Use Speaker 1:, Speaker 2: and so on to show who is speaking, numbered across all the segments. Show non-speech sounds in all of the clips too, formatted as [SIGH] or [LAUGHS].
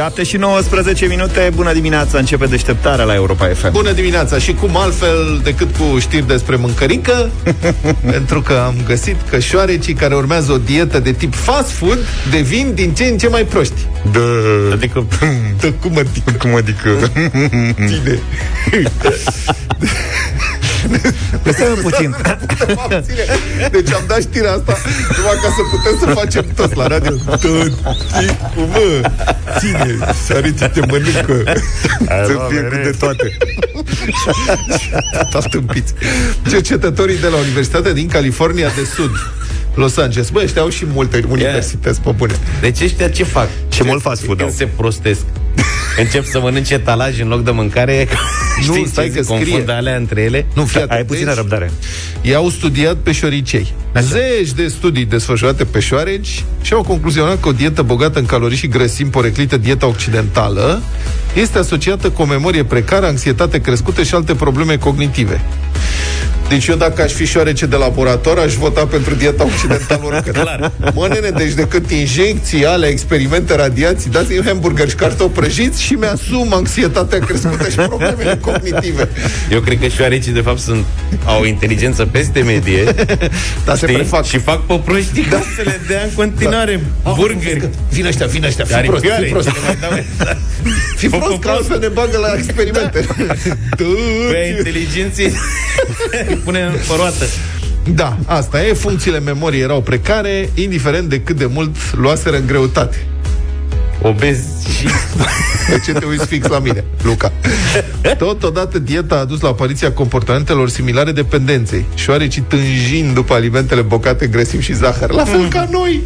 Speaker 1: 7 și 19 minute, bună dimineața, începe deșteptarea la Europa FM.
Speaker 2: Bună dimineața și cum altfel decât cu știri despre mâncărică, [LAUGHS] pentru că am găsit că șoarecii care urmează o dietă de tip fast food devin din ce în ce mai proști.
Speaker 1: Da, adică...
Speaker 2: Da, [LAUGHS] cum adică?
Speaker 1: Cum adică?
Speaker 2: Tine. [LAUGHS] [LAUGHS]
Speaker 1: Stai puțin.
Speaker 2: Deci am dat știrea asta numai ca să putem să facem toți la radio. Tot timpul, mă, ține, șoarecii te mănâncă. Să fie cu de toate. Tot tâmpiți. Cercetătorii de la Universitatea din California de Sud Los Angeles. Bă, ăștia au și multe universități pe bune.
Speaker 3: Deci ăștia ce fac?
Speaker 1: Ce mult fast food
Speaker 3: Când
Speaker 1: au.
Speaker 3: se prostesc. Încep să mănânce talaj în loc de mâncare [LAUGHS]
Speaker 2: Nu,
Speaker 3: Știi
Speaker 2: stai
Speaker 3: ce
Speaker 2: că
Speaker 3: se
Speaker 2: scrie.
Speaker 3: confundă alea între ele
Speaker 2: Nu, fii
Speaker 1: Ai
Speaker 2: atent,
Speaker 1: puțină
Speaker 2: deci,
Speaker 1: răbdare.
Speaker 2: I-au studiat pe șoricei. Zeci de studii desfășurate pe șoareci și au concluzionat că o dietă bogată în calorii și grăsimi, poreclită dieta occidentală, este asociată cu o memorie precară, anxietate crescută și alte probleme cognitive. Deci eu dacă aș fi șoarece de laborator, aș vota pentru dieta occidentală [LAUGHS] oricând.
Speaker 3: Clar.
Speaker 2: Mă, nene, deci decât injecții, ale, experimente, radiații, dați-mi hamburger și cartofi prăjiți și mi-asum anxietatea crescută și problemele [LAUGHS] cognitive.
Speaker 3: Eu cred că șoarecii de fapt sunt, au o inteligență peste medie [LAUGHS]
Speaker 2: Dar se
Speaker 3: știi?
Speaker 2: prefac.
Speaker 3: Și fac pe proștii da. să le dea în continuare da. burgeri
Speaker 2: Vin ăștia, vin ăștia, fi
Speaker 3: Are
Speaker 2: prost,
Speaker 3: pioare,
Speaker 2: fi prost.
Speaker 3: ce mai dau-
Speaker 2: Fi
Speaker 3: Fă
Speaker 2: prost,
Speaker 3: pe
Speaker 2: că altfel ne bagă la experimente.
Speaker 3: Băi, inteligenții îi pune în păroată
Speaker 2: Da, asta e. Funcțiile memoriei erau precare, indiferent de cât de mult luaseră în greutate.
Speaker 3: Obezi și
Speaker 2: De ce te uiți fix la mine, Luca? Totodată, dieta a dus la apariția comportamentelor similare dependenței, șoarecii tânjind după alimentele bocate în grăsimi și zahăr, la fel ca noi.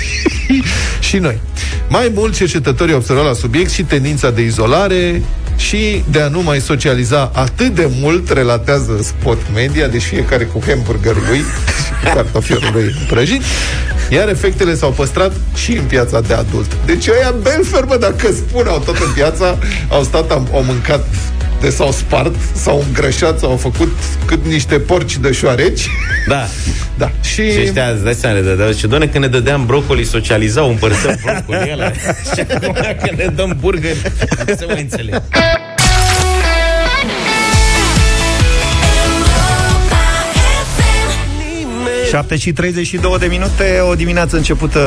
Speaker 2: [LAUGHS] și noi. Mai mult, cercetătorii au observat la subiect și tendința de izolare și de a nu mai socializa atât de mult, relatează Spot Media, deci fiecare cu hamburgerul lui și cartofierul lui prăjit, iar efectele s-au păstrat și în piața de adult. Deci ăia belfer, mă, dacă spuneau toată viața, au stat, am, au mâncat de s-au spart, s-au îngrășat, s-au făcut cât niște porci de șoareci.
Speaker 3: Da
Speaker 2: Da. Și,
Speaker 3: Și ăștia, îți dai seama, ne dădeau Și doamne, când ne dădeam brocoli, socializau, împărțeau brocoli ăla [LAUGHS] Și acum când ne dăm burgeri Nu se mai înțeleg
Speaker 1: 7 și 32 de minute, o dimineață începută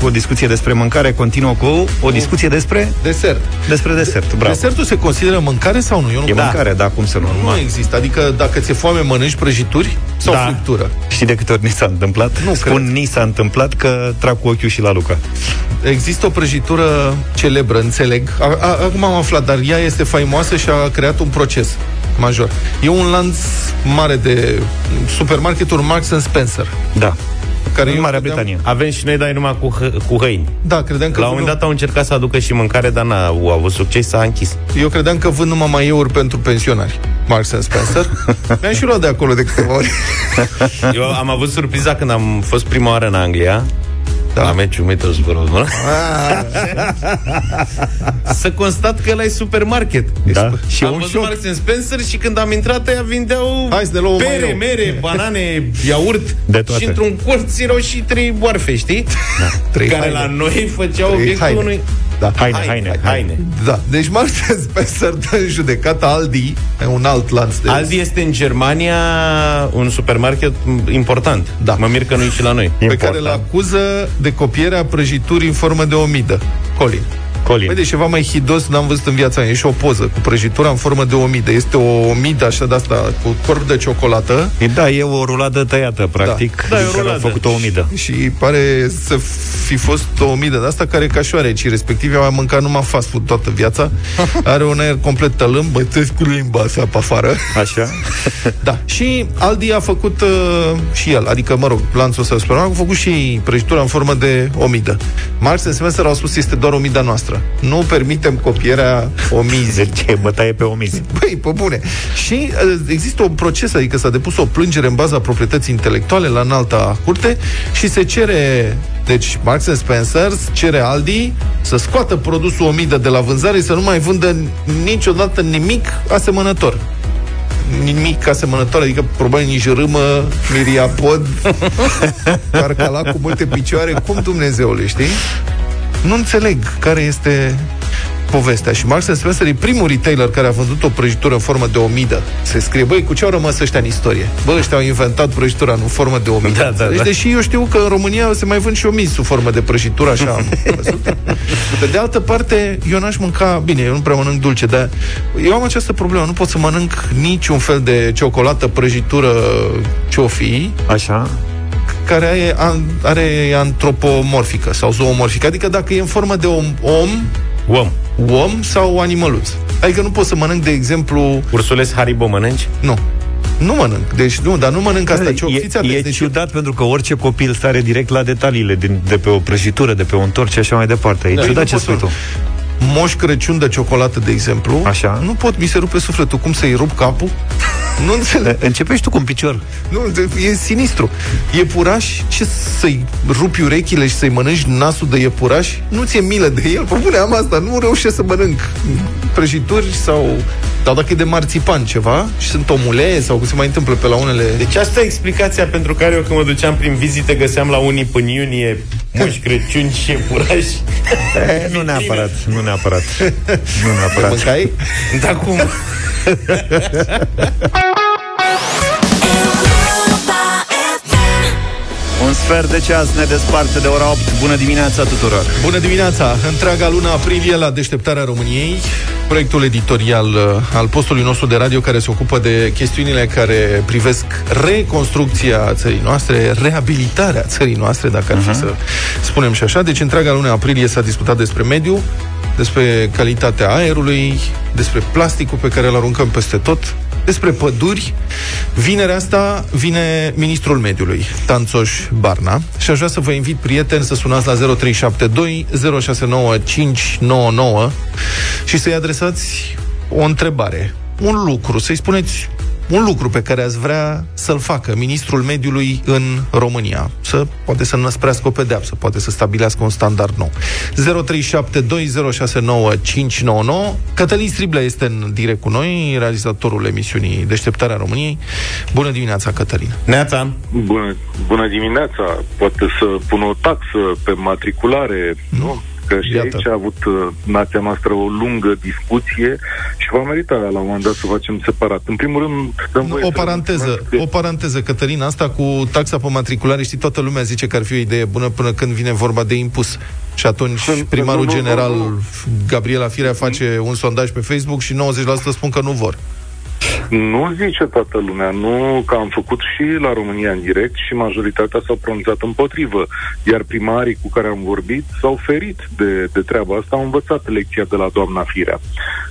Speaker 1: cu o discuție despre mâncare, continuă cu o discuție despre
Speaker 2: desert.
Speaker 1: despre desert. Bravo.
Speaker 2: Desertul se consideră mâncare sau nu? Eu nu
Speaker 1: E
Speaker 2: cred.
Speaker 1: mâncare, da, cum să nu.
Speaker 2: Nu există. Adică dacă ți-e foame, mănânci prăjituri sau
Speaker 1: Da.
Speaker 2: friptură.
Speaker 1: Știi de câte ori ni s-a întâmplat?
Speaker 2: Nu
Speaker 1: Spun
Speaker 2: cred.
Speaker 1: ni s-a întâmplat că trag cu ochiul și la Luca.
Speaker 2: Există o prăjitură celebră, înțeleg. A, a, acum am aflat, dar ea este faimoasă și a creat un proces major. E un lanț mare de supermarketuri Marks and Spencer.
Speaker 1: Da.
Speaker 2: Care
Speaker 1: În
Speaker 2: eu
Speaker 1: Marea
Speaker 2: credeam-
Speaker 1: Britanie.
Speaker 3: Avem și noi, dar numai cu, hă- cu hăini
Speaker 2: Da, credeam că
Speaker 3: La un
Speaker 2: vând-
Speaker 3: moment dat au încercat să aducă și mâncare Dar n-au avut succes, s-a închis
Speaker 2: Eu credeam că vând numai maieuri pentru pensionari. Marks and Spencer. [LAUGHS] Mi-am și luat de acolo de câteva ori.
Speaker 3: Eu am avut surpriza când am fost prima oară în Anglia
Speaker 2: Da.
Speaker 3: La meciul Middlesbrough mă? Să constat că ăla e supermarket
Speaker 1: Da. Și
Speaker 3: am
Speaker 1: un
Speaker 3: văzut
Speaker 1: șoc.
Speaker 3: Marks and Spencer și când am intrat ăia vindeau
Speaker 2: Hai să ne luăm o
Speaker 3: pere,
Speaker 2: maieu.
Speaker 3: mere, banane, iaurt
Speaker 1: De toate.
Speaker 3: Și într-un colț erau și trei boarfe, știi? Da.
Speaker 2: Trei
Speaker 3: Care
Speaker 2: haine.
Speaker 3: la noi făceau
Speaker 2: Trei
Speaker 3: obiectul
Speaker 2: haine.
Speaker 3: unui
Speaker 2: Da.
Speaker 1: Haine, haine, haine.
Speaker 2: Da, deci Marks and Spencer dă în judecată Aldi, e un alt lanț de
Speaker 3: Aldi este în Germania un supermarket important.
Speaker 2: Da.
Speaker 3: Mă mir că nu e și la noi.
Speaker 2: pe
Speaker 1: Important.
Speaker 2: care îl acuză de copierea prăjiturii în formă de omidă. Colin.
Speaker 1: Colin.
Speaker 2: Băi, deci ceva mai hidos n-am văzut în viața mea. E și o poză cu prăjitura în formă de omidă. Este o omidă așa de asta, cu corp de ciocolată
Speaker 1: E, Da, e o ruladă tăiată, practic,
Speaker 3: Da, e o
Speaker 1: din care au
Speaker 3: ruladă.
Speaker 1: făcut o omidă.
Speaker 2: și pare să fi fost o omidă de asta care ca șoarecii respectiv au mâncat numai fast food toată viața. [LAUGHS] Are un aer complet tălâm, bătesc cu limba asta pe afară.
Speaker 1: Așa? [LAUGHS]
Speaker 2: Da. Și Aldi a făcut uh, și el, adică, mă rog, lanțul ăsta de supermarket, a făcut și ei prăjitura în formă de omidă. Marks and Spencer au spus este doar omida noastră. Nu permitem copierea omizii.
Speaker 1: De ce bătaie pe omizi?
Speaker 2: Băi, pe bune. Și uh, există un proces, adică s-a depus o plângere în baza proprietății intelectuale la înalta curte și se cere deci Marks and Spencer cere Aldi să scoată produsul omidă de la vânzare să nu mai vândă niciodată nimic asemănător nimic asemănător, adică probabil nici râmă, miriapod, [LAUGHS] carcala cu multe picioare, cum Dumnezeule, știi? Nu înțeleg care este povestea. Și Marks Spencer e primul retailer care a vândut o prăjitură în formă de omidă. Se scrie, băi, cu ce au rămas ăștia în istorie? Bă, ăștia au inventat prăjitura în formă de omidă.
Speaker 1: Da, da,
Speaker 2: deci,
Speaker 1: da.
Speaker 2: deși eu știu că în România se mai vând și omizi sub formă de prăjitură, așa am [LAUGHS] văzut. Pe de altă parte, eu n-aș mânca, bine, eu nu prea mănânc dulce, dar eu am această problemă, nu pot să mănânc niciun fel de ciocolată, prăjitură, ce o fi,
Speaker 1: Așa.
Speaker 2: Care are, an- are antropomorfică sau zoomorfică. Adică dacă e în formă de om, om,
Speaker 3: Om.
Speaker 2: om sau animăluț. Adică nu pot să mănânc, de exemplu,
Speaker 3: Ursuleț Haribo mănânci?
Speaker 2: nu. Nu mănânc. Deci nu, dar nu mănânc asta. Ce
Speaker 1: e,
Speaker 2: fiți atenți,
Speaker 1: e
Speaker 2: deci
Speaker 1: ciudat pentru că orice copil sare direct la detaliile din, de pe o prăjitură, de pe un torc și așa mai departe. E
Speaker 2: Da,
Speaker 1: ciudat
Speaker 2: eu
Speaker 1: ce
Speaker 2: nu pot
Speaker 1: spui tu.
Speaker 2: Moș Crăciun de ciocolată, de exemplu,
Speaker 1: Așa.
Speaker 2: nu pot, mi se rupe sufletul. Cum să-i rup capul? [LAUGHS] Nu înțeleg.
Speaker 1: Începești tu cu un picior.
Speaker 2: Nu, e sinistru. Iepuraș, ce să-i rupi urechile și să-i mănânci nasul de iepuraș? Nu ți-e milă de el? Pă bune, am asta, nu reușesc să mănânc prăjituri sau... Sau dacă e de marțipan ceva și sunt omule sau cum se mai întâmplă pe la unele...
Speaker 3: Deci asta e explicația pentru care eu când mă duceam prin vizite găseam la unii până iunie muși Crăciun și iepurași.
Speaker 1: E, nu neapărat, nu neapărat. [LAUGHS] Nu neapărat.
Speaker 2: Mâncai?
Speaker 3: Dar cum? [LAUGHS]
Speaker 1: Un sfert de ceas ne desparte de ora 8. Bună dimineața tuturor!
Speaker 2: Bună dimineața! Întreaga lună aprilie la Deșteptarea României, proiectul editorial uh, al postului nostru de radio care se ocupă de chestiunile care privesc reconstrucția țării noastre, reabilitarea țării noastre, dacă ar fi să spunem și așa. Deci întreaga lună aprilie s-a discutat despre mediu, despre calitatea aerului, despre plasticul pe care îl aruncăm peste tot, despre păduri. Vinerea asta vine ministrul mediului, Tanțoș Barna, și aș vrea să vă invit, prieteni, să sunați la 0372 069599 și să-i adresați o întrebare, un lucru, să-i spuneți un lucru pe care ați vrea să-l facă ministrul mediului în România. Să poate să năsprească o pedeapsă, poate să stabilească un standard nou. 0372069599. Cătălin Striblea este în direct cu noi, realizatorul emisiunii Deșteptarea României. Bună dimineața, Cătălin.
Speaker 3: Neața.
Speaker 4: Bună, bună dimineața! Poate să pun o taxă pe matriculare, nu? Că și
Speaker 2: Iată.
Speaker 4: aici a avut uh, nația noastră o lungă discuție și va merita la un moment dat să facem separat. În primul rând, dăm voie
Speaker 2: O
Speaker 4: să
Speaker 2: paranteză,
Speaker 4: mulțumesc
Speaker 2: o paranteză, Cătălin, asta cu taxa pe matriculare, știi, toată lumea zice că ar fi o idee bună până când vine vorba de impus. Și atunci
Speaker 4: Sunt-
Speaker 2: primarul
Speaker 4: nu, nu, nu,
Speaker 2: general
Speaker 4: nu.
Speaker 2: Gabriela Firea face un sondaj pe Facebook și 90% spun că nu vor.
Speaker 4: Nu zice toată lumea, nu că am făcut și la România în direct și majoritatea s-au pronunțat împotrivă. Iar primarii cu care am vorbit s-au ferit de, de treaba asta, au învățat lecția de la doamna Firea.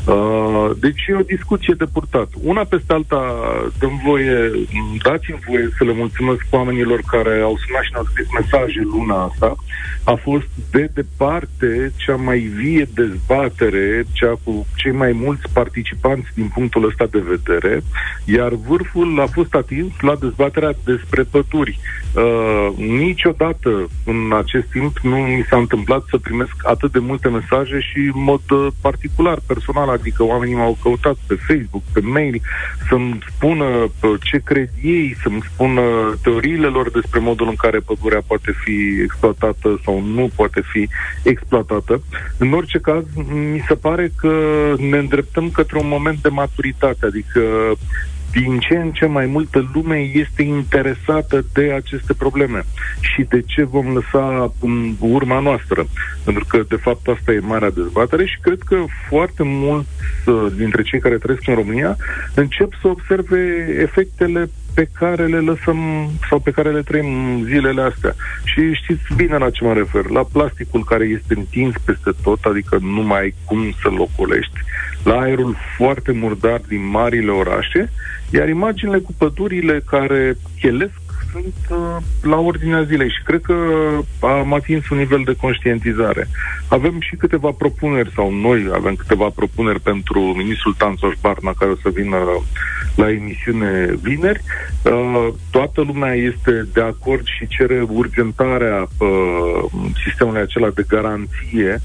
Speaker 4: Uh, deci e o discuție de purtat. Una peste alta, dăm voie, dați-mi voie să le mulțumesc oamenilor care au sunat și ne-au scris mesaje luna asta. A fost de departe cea mai vie dezbatere, cea cu cei mai mulți participanți din punctul ăsta de vedere, iar vârful a fost atins la dezbaterea despre păduri. Uh, niciodată în acest timp nu mi s-a întâmplat să primesc atât de multe mesaje și în mod uh, particular, personal, adică oamenii m-au căutat pe Facebook, pe mail, să-mi spună uh, ce cred ei, să-mi spună teoriile lor despre modul în care pădurea poate fi exploatată sau nu poate fi exploatată. În orice caz, mi se pare că ne îndreptăm către un moment de maturitate, adică din ce în ce mai multă lume este interesată de aceste probleme și de ce vom lăsa în urma noastră. Pentru că, de fapt, asta e marea dezbatere și cred că foarte mulți uh, dintre cei care trăiesc în România încep să observe efectele pe care le lăsăm sau pe care le trăim zilele astea. Și știți bine la ce mă refer. La plasticul care este întins peste tot, adică nu mai ai cum să-l ocolești, la aerul foarte murdar din marile orașe, iar imaginile cu pădurile care chelesc sunt uh, la ordinea zilei și cred că am atins un nivel de conștientizare. Avem și câteva propuneri, sau noi avem câteva propuneri pentru ministrul Tanțoș Barna, care o să vină la emisiune vineri. Uh, toată lumea este de acord și cere urgentarea uh, sistemului acela de garanție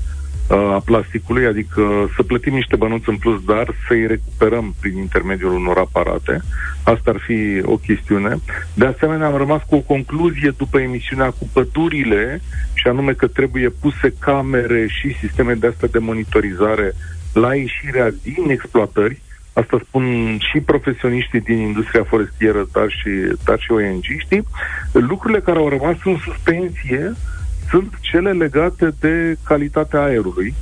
Speaker 4: a plasticului, adică să plătim niște bănuți în plus, dar să-i recuperăm prin intermediul unor aparate. Asta ar fi o chestiune. De asemenea, am rămas cu o concluzie după emisiunea cu pădurile, și anume că trebuie puse camere și sisteme de astea de monitorizare la ieșirea din exploatări, Asta spun și profesioniștii din industria forestieră, dar și, dar și ONG-știi. Lucrurile care au rămas în suspensie sunt cele legate de calitatea aerului,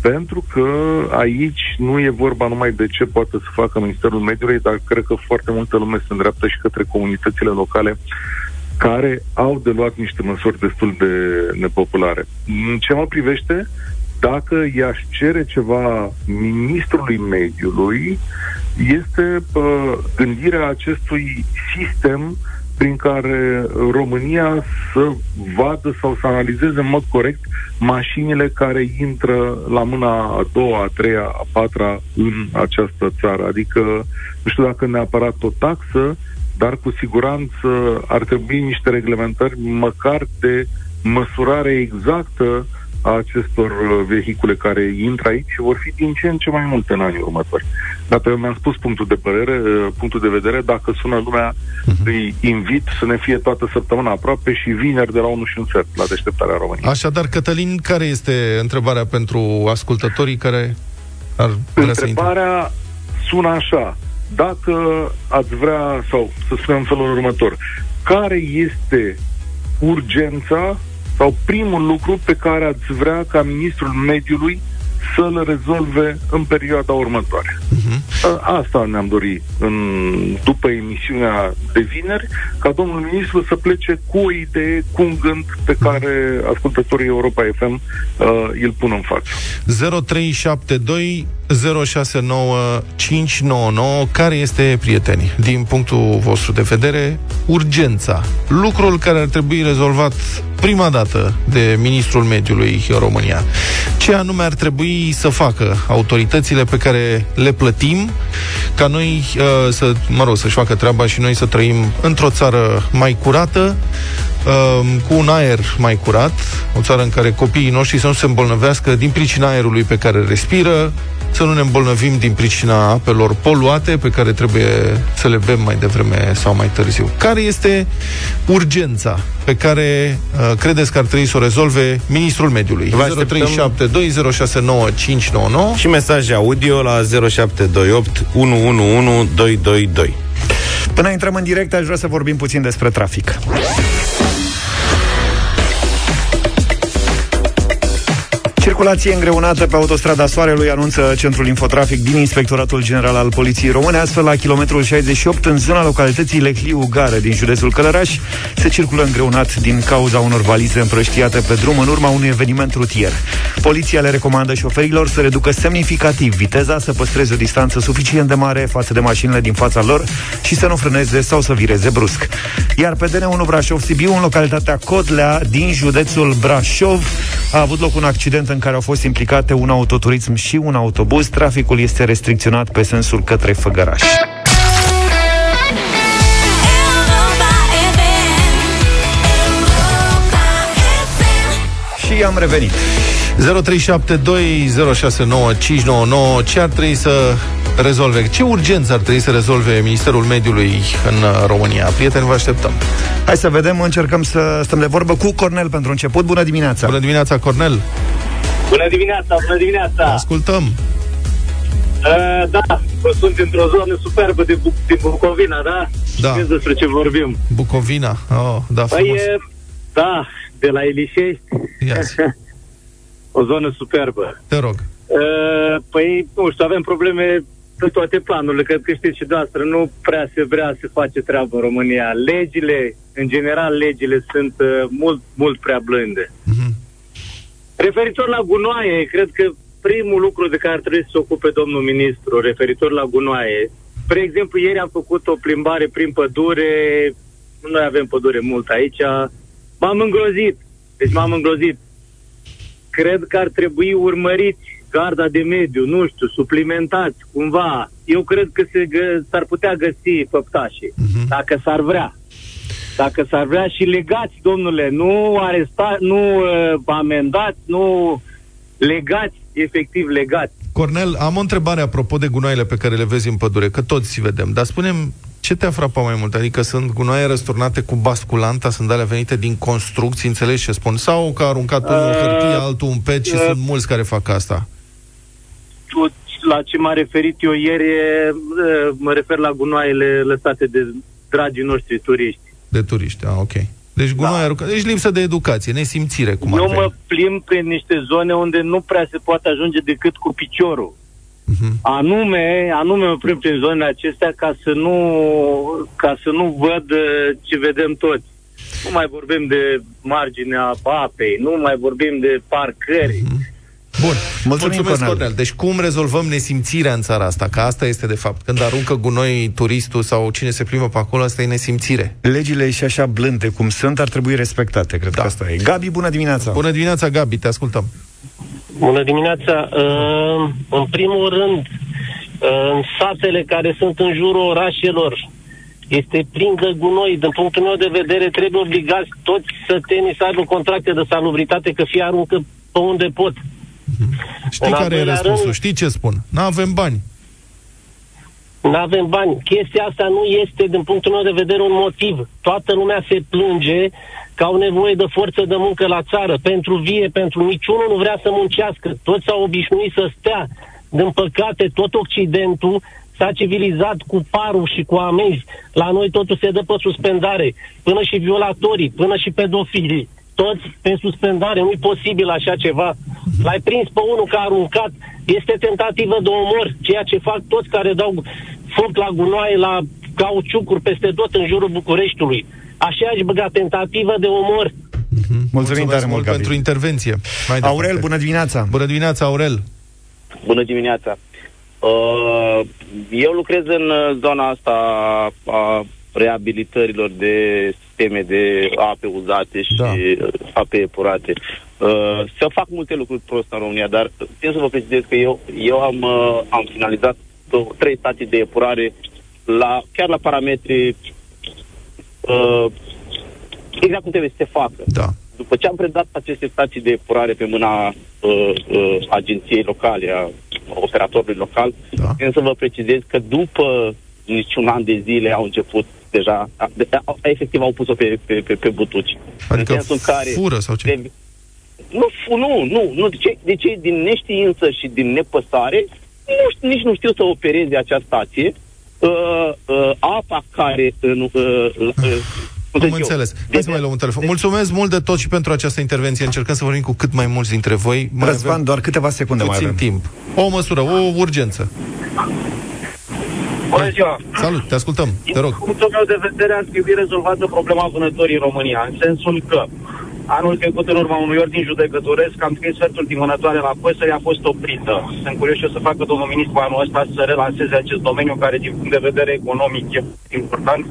Speaker 4: pentru că aici nu e vorba numai de ce poate să facă Ministerul Mediului, dar cred că foarte multă lume se îndreaptă și către comunitățile locale care au de luat niște măsuri destul de nepopulare. În ce mă privește, dacă i-aș cere ceva ministrului mediului, este uh, gândirea acestui sistem prin care România să vadă sau să analizeze în mod corect mașinile care intră la mâna a doua, a treia, a patra în această țară. Adică, nu știu dacă neapărat o taxă, dar cu siguranță ar trebui niște reglementări măcar de măsurare exactă a acestor uh, vehicule care intră aici și vor fi din ce în ce mai multe în anii următori. Dacă eu mi-am spus punctul de părere, uh, punctul de vedere, dacă sună lumea, uh-huh. îi invit să ne fie toată săptămâna aproape și vineri de la 1 și un sfert la deșteptarea României.
Speaker 2: Așadar, Cătălin, care este întrebarea pentru ascultătorii care ar vrea
Speaker 4: Întrebarea să sună așa. Dacă ați vrea, sau să spunem în felul următor, care este urgența sau primul lucru pe care ați vrea ca ministrul mediului să-l rezolve în perioada următoare. Uh-huh. Asta ne-am dorit în, după emisiunea de vineri, ca domnul ministru să plece cu o idee, cu un gând pe care ascultătorii Europa FM uh, îl pun în față.
Speaker 2: 0372 069599 Care este, prieteni, din punctul vostru de vedere, urgența? Lucrul care ar trebui rezolvat prima dată de Ministrul Mediului în România. Ce anume ar trebui să facă autoritățile pe care le plătim ca noi uh, să, mă rog, să-și facă treaba și noi să trăim într-o țară mai curată, uh, cu un aer mai curat, o țară în care copiii noștri să nu se îmbolnăvească din pricina aerului pe care respiră, să nu ne îmbolnăvim din pricina apelor poluate pe care trebuie să le bem mai devreme sau mai târziu. Care este urgența pe care uh, credeți că ar trebui să o rezolve Ministrul Mediului? 0372069599
Speaker 3: și mesaje audio la 0728 111222.
Speaker 1: Până intrăm în direct, aș vrea să vorbim puțin despre trafic. Circulație îngreunată pe autostrada Soarelui anunță Centrul Infotrafic din Inspectoratul General al Poliției Române. Astfel, la kilometrul 68, în zona localității Lecliu Gare din județul Călăraș, se circulă îngreunat din cauza unor valize împrăștiate pe drum în urma unui eveniment rutier. Poliția le recomandă șoferilor să reducă semnificativ viteza, să păstreze o distanță suficient de mare față de mașinile din fața lor și să nu frâneze sau să vireze brusc. Iar pe DN1 Brașov-Sibiu, în localitatea Codlea din județul Brașov, a avut loc un accident în care au fost implicate un autoturism și un autobuz. Traficul este restricționat pe sensul către Făgăraș. Și am revenit. 0372069599
Speaker 2: Ce ar trebui să rezolve? Ce urgență ar trebui să rezolve Ministerul Mediului în uh, România? Prieteni, vă așteptăm.
Speaker 1: Hai să vedem, încercăm să stăm de vorbă cu Cornel pentru început. Bună dimineața!
Speaker 2: Bună dimineața, Cornel!
Speaker 5: Bună dimineața, bună dimineața!
Speaker 2: Ascultăm!
Speaker 5: Uh, da, sunt într-o zonă superbă de Bu- din Bucovina, da?
Speaker 2: Da.
Speaker 5: Știți despre ce vorbim.
Speaker 2: Bucovina. Oh, da,
Speaker 5: Păi,
Speaker 2: frumos.
Speaker 5: e, da, de la Elișești,
Speaker 2: Ia zi. [LAUGHS]
Speaker 5: o zonă superbă.
Speaker 2: Te rog.
Speaker 5: Uh, păi, nu știu, avem probleme pe toate planurile. Cred că știți și dumneavoastră, nu prea se vrea să face treabă în România. Legile, în general, legile sunt uh, mult, mult prea blânde.
Speaker 2: Mhm.
Speaker 5: Referitor la gunoaie, cred că primul lucru de care ar trebui să se ocupe domnul ministru, referitor la gunoaie, spre exemplu, ieri am făcut o plimbare prin pădure, noi avem pădure mult aici, m-am îngrozit, deci m-am îngrozit. Cred că ar trebui urmăriți garda de mediu, nu știu, suplimentați cumva. Eu cred că se gă- s-ar putea găsi făptașii,
Speaker 2: Mhm.
Speaker 5: dacă s-ar vrea dacă s-ar vrea și legați, domnule, nu arestați, nu uh, amendați, nu legați, efectiv legați.
Speaker 2: Cornel, am o întrebare apropo de gunoaiele pe care le vezi în pădure, că toți vedem, dar spunem ce te-a frapat mai mult? Adică sunt gunoaie răsturnate cu basculanta, sunt alea venite din construcții, înțelegi ce spun? Sau că a aruncat unul uh, hârtie, altul un pet și uh, sunt mulți care fac asta?
Speaker 5: Tu, la ce m-a referit eu ieri, mă refer la gunoaiele lăsate de dragii noștri turiști.
Speaker 2: De turiști, ah, ok. Deci gunoaie da. deci lipsă de educație, nesimțire, cum
Speaker 5: Eu mă plimb prin niște zone unde nu prea se poate ajunge decât cu piciorul. Uh-huh. Anume, anume mă plimb prin zonele acestea ca să nu, ca să nu văd uh, ce vedem toți. Nu mai vorbim de marginea apei, nu mai vorbim de parcări. Uh-huh.
Speaker 2: Bun, mulțumim, mulțumesc, Cornel. Cornel. Deci cum rezolvăm nesimțirea în țara asta? Că asta este de fapt. Când aruncă gunoi turistul sau cine se plimbă pe acolo, asta e nesimțire.
Speaker 1: Legile și așa blânde cum sunt ar trebui respectate, cred da. că asta e. Gabi, bună dimineața!
Speaker 2: Bună dimineața, Gabi, te ascultăm.
Speaker 6: Bună dimineața! Uh, în primul rând, uh, în satele care sunt în jurul orașelor, este plin de gunoi. Din punctul meu de vedere, trebuie obligați toți sătenii să aibă contracte de salubritate, că fie aruncă pe unde pot.
Speaker 2: Știi în care e răspunsul? Rând, Știi ce spun? Nu avem bani.
Speaker 6: Nu avem bani. Chestia asta nu este, din punctul meu de vedere, un motiv. Toată lumea se plânge că au nevoie de forță de muncă la țară, pentru vie, pentru niciunul nu vrea să muncească. Toți s-au obișnuit să stea. Din păcate, tot Occidentul s-a civilizat cu parul și cu amenzi. La noi totul se dă pe suspendare, până și violatorii, până și pedofilii toți pe suspendare. Nu e posibil așa ceva. L-ai prins pe unul care a aruncat. Este tentativă de omor, ceea ce fac toți care dau foc la gunoaie, la cauciucuri peste tot în jurul Bucureștiului. Așa aș băga tentativă de omor.
Speaker 2: Mm-hmm. Mulțumim tare mult pentru intervenție.
Speaker 1: Mai Aurel, bună dimineața!
Speaker 2: Bună dimineața, Aurel!
Speaker 7: Bună dimineața! Uh, eu lucrez în uh, zona asta a reabilitărilor de sisteme de ape uzate și da. ape epurate. Uh, se fac multe lucruri prost în România, dar țin să vă precizez că eu, eu am, uh, am finalizat două, trei stații de epurare la, chiar la parametri uh, exact cum trebuie să se facă.
Speaker 2: Da.
Speaker 7: După ce am predat aceste stații de epurare pe mâna uh, uh, agenției locale, a operatorului local, da. să vă precizez că după niciun an de zile au început deja, de, efectiv au pus-o pe, pe, pe, pe butuci.
Speaker 2: Adică în sensul care fură sau ce? De,
Speaker 7: nu, nu, nu, nu. De ce, de ce din neștiință și din nepăsare nu, nici nu știu să opereze acea stație. Uh, uh, apa care în, uh, uh,
Speaker 2: am eu. înțeles. Hai de să mai luăm un telefon. Mulțumesc mult de tot și pentru această intervenție. Încercăm să vorbim cu cât mai mulți dintre voi.
Speaker 1: Mai Răzvan, avem doar câteva secunde mai avem.
Speaker 2: timp. O măsură, o urgență.
Speaker 5: Bună ziua!
Speaker 2: Salut, te ascultăm, te rog.
Speaker 5: Din punctul meu de vedere ar trebui rezolvată problema vânătorii în România, în sensul că anul trecut, în urma unui ordin judecătoresc, am scris sferturi din vânătoare la păsări, a fost oprită. Sunt curios ce să facă domnul ministru anul ăsta să relanseze acest domeniu, care din punct de vedere economic e important,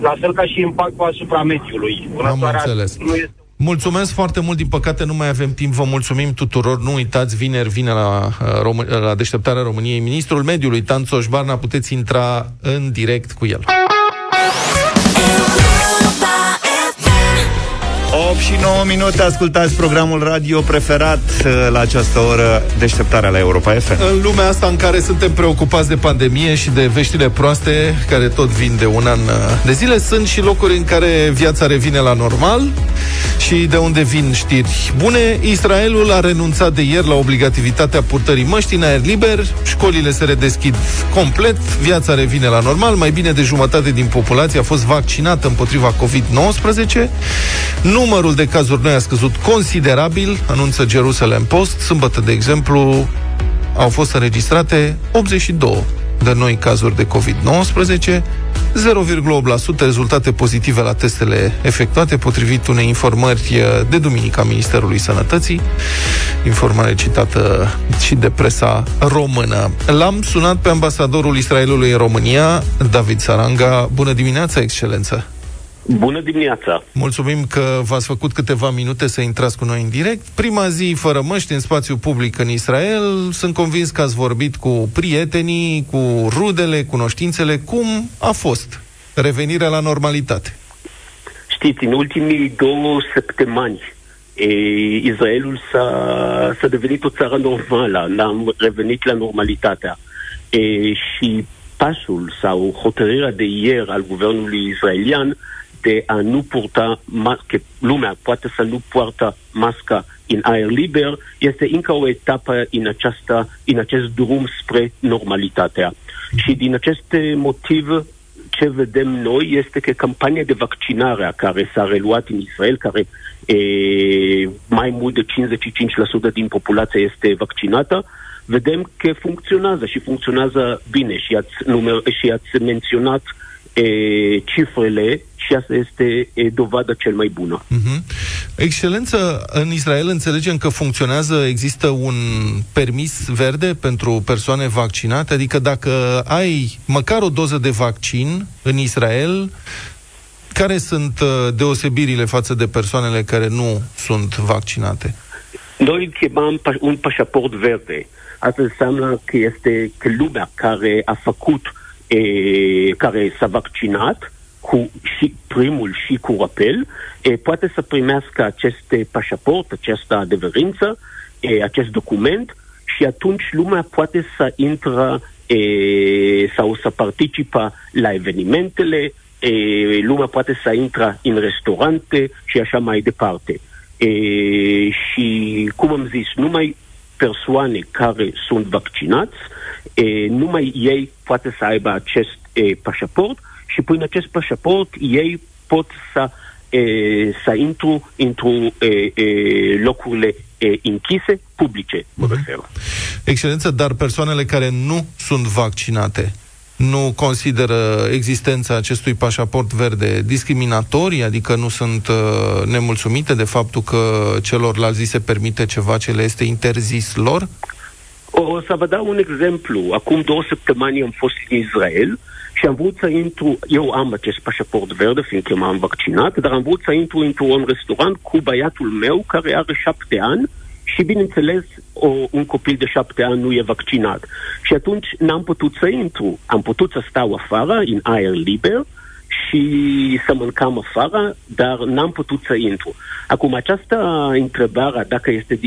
Speaker 5: la fel ca și impactul asupra mediului.
Speaker 2: Vânătoarea am înțeles. nu este Mulțumesc foarte mult, din păcate nu mai avem timp, vă mulțumim tuturor. Nu uitați, vineri vine la, uh, Rom- la deșteptarea României ministrul mediului, Tanțoș Barna, puteți intra în direct cu el.
Speaker 1: 8 și 9 minute, ascultați programul radio preferat uh, la această oră, deșteptarea la Europa FM.
Speaker 2: În lumea asta în care suntem preocupați de pandemie și de veștile proaste, care tot vin de un an uh, de zile, sunt și locuri în care viața revine la normal și de unde vin știri bune. Israelul a renunțat de ieri la obligativitatea purtării măștii în aer liber, școlile se redeschid complet, viața revine la normal, mai bine de jumătate din populație a fost vaccinată împotriva COVID-19. Numărul de cazuri noi a scăzut considerabil, anunță Jerusalem Post. Sâmbătă, de exemplu, au fost înregistrate 82 de noi cazuri de COVID-19, 0,8% rezultate pozitive la testele efectuate, potrivit unei informări de duminică a Ministerului Sănătății, informare citată și de presa română. L-am sunat pe ambasadorul Israelului în România, David Saranga. Bună dimineața, excelență!
Speaker 8: Bună dimineața!
Speaker 2: Mulțumim că v-ați făcut câteva minute să intrați cu noi în direct. Prima zi fără măști în spațiu public în Israel. Sunt convins că ați vorbit cu prietenii, cu rudele, cunoștințele. Cum a fost revenirea la normalitate?
Speaker 8: Știți, în ultimii două săptămâni E, Israelul s-a, s-a devenit o țară normală, n-am revenit la normalitatea. E, și pasul sau hotărârea de ieri al guvernului israelian de a nu purta mască, lumea poate să nu poartă masca în aer liber, este încă o etapă în, aceasta, în acest drum spre normalitatea. Și din aceste motive, ce vedem noi este că campania de vaccinare care s-a reluat în Israel, care e, mai mult de 55% din populație este vaccinată, vedem că funcționează și funcționează bine. Și ați, numer, și ați menționat e, cifrele și asta este e, dovada cel mai bună.
Speaker 2: Uh-huh. Excelență, în Israel înțelegem că funcționează, există un permis verde pentru persoane vaccinate, adică dacă ai măcar o doză de vaccin în Israel, care sunt uh, deosebirile față de persoanele care nu sunt vaccinate?
Speaker 8: Noi chemam un pașaport verde. Asta înseamnă că este că lumea care a făcut, e, care s-a vaccinat cu și primul și cu apel, e, poate să primească acest pașaport, această adeverință, e, acest document și atunci lumea poate să intră e, sau să participă la evenimentele, e, lumea poate să intră în restaurante și așa mai departe. E, și, cum am zis, numai persoane care sunt vaccinați, e, numai ei poate să aibă acest e, pașaport și prin acest pașaport ei pot să, e, să intru într-o locurile e, închise, publice, mă uh-huh. refer.
Speaker 2: Excelență, dar persoanele care nu sunt vaccinate, nu consideră existența acestui pașaport verde discriminatorii, adică nu sunt uh, nemulțumite de faptul că celorlalți se permite ceva ce le este interzis lor?
Speaker 8: O să vă dau un exemplu. Acum două săptămâni am fost în Israel și am vrut să intru, eu am acest pașaport verde, fiindcă m-am vaccinat, dar am vrut să intru într-un restaurant cu băiatul meu care are șapte ani și, bineînțeles, o, un copil de șapte ani nu e vaccinat. Și atunci n-am putut să intru. Am putut să stau afară, în aer liber, și să mâncam afară, dar n-am putut să intru. Acum, această întrebare, dacă este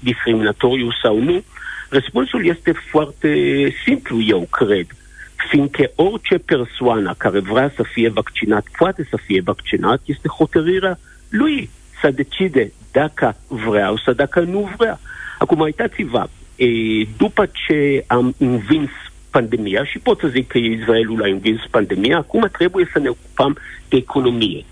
Speaker 8: discriminatoriu sau nu, răspunsul este foarte simplu, eu cred. Fiindcă orice persoană care vrea să fie vaccinat poate să fie vaccinat, este hotărârea lui să decide dacă vreau sau dacă nu vrea. Acum, uitați-vă, e, după ce am învins pandemia, și pot să zic că Israelul a învins pandemia, acum trebuie să ne ocupăm de economie.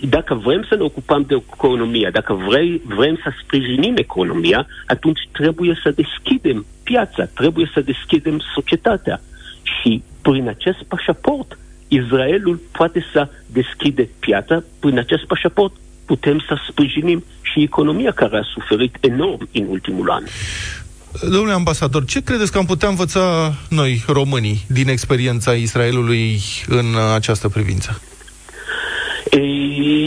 Speaker 8: Dacă vrem să ne ocupăm de economia, dacă vrei, vrem să sprijinim economia, atunci trebuie să deschidem piața, trebuie să deschidem societatea. Și prin acest pașaport, Israelul poate să deschide piața, prin acest pașaport putem să sprijinim și economia care a suferit enorm în ultimul an.
Speaker 2: Domnule ambasador, ce credeți că am putea învăța noi, românii, din experiența Israelului în această privință?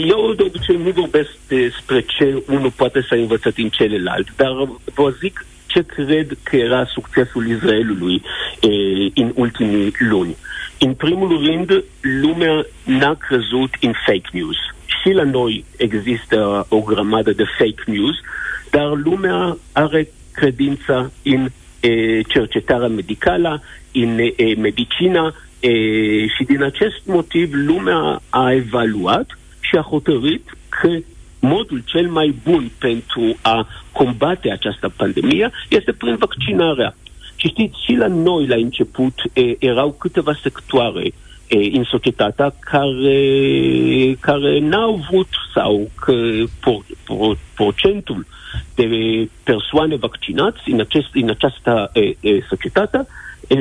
Speaker 8: Eu de obicei nu vorbesc despre ce unul poate să învățat din celălalt, dar vă zic ce cred că era succesul Israelului e, în ultimii luni. În primul rând, lumea n-a crezut în fake news și la noi există o grămadă de fake news, dar lumea are credință în e, cercetarea medicală, în e, medicina e, și din acest motiv lumea a evaluat și a hotărât că modul cel mai bun pentru a combate această pandemie este prin vaccinarea. Și știți, și la noi la început e, erau câteva sectoare în societatea care, care n-au avut sau că por, por, procentul de persoane vaccinați în, acest, în această e, e, societate e,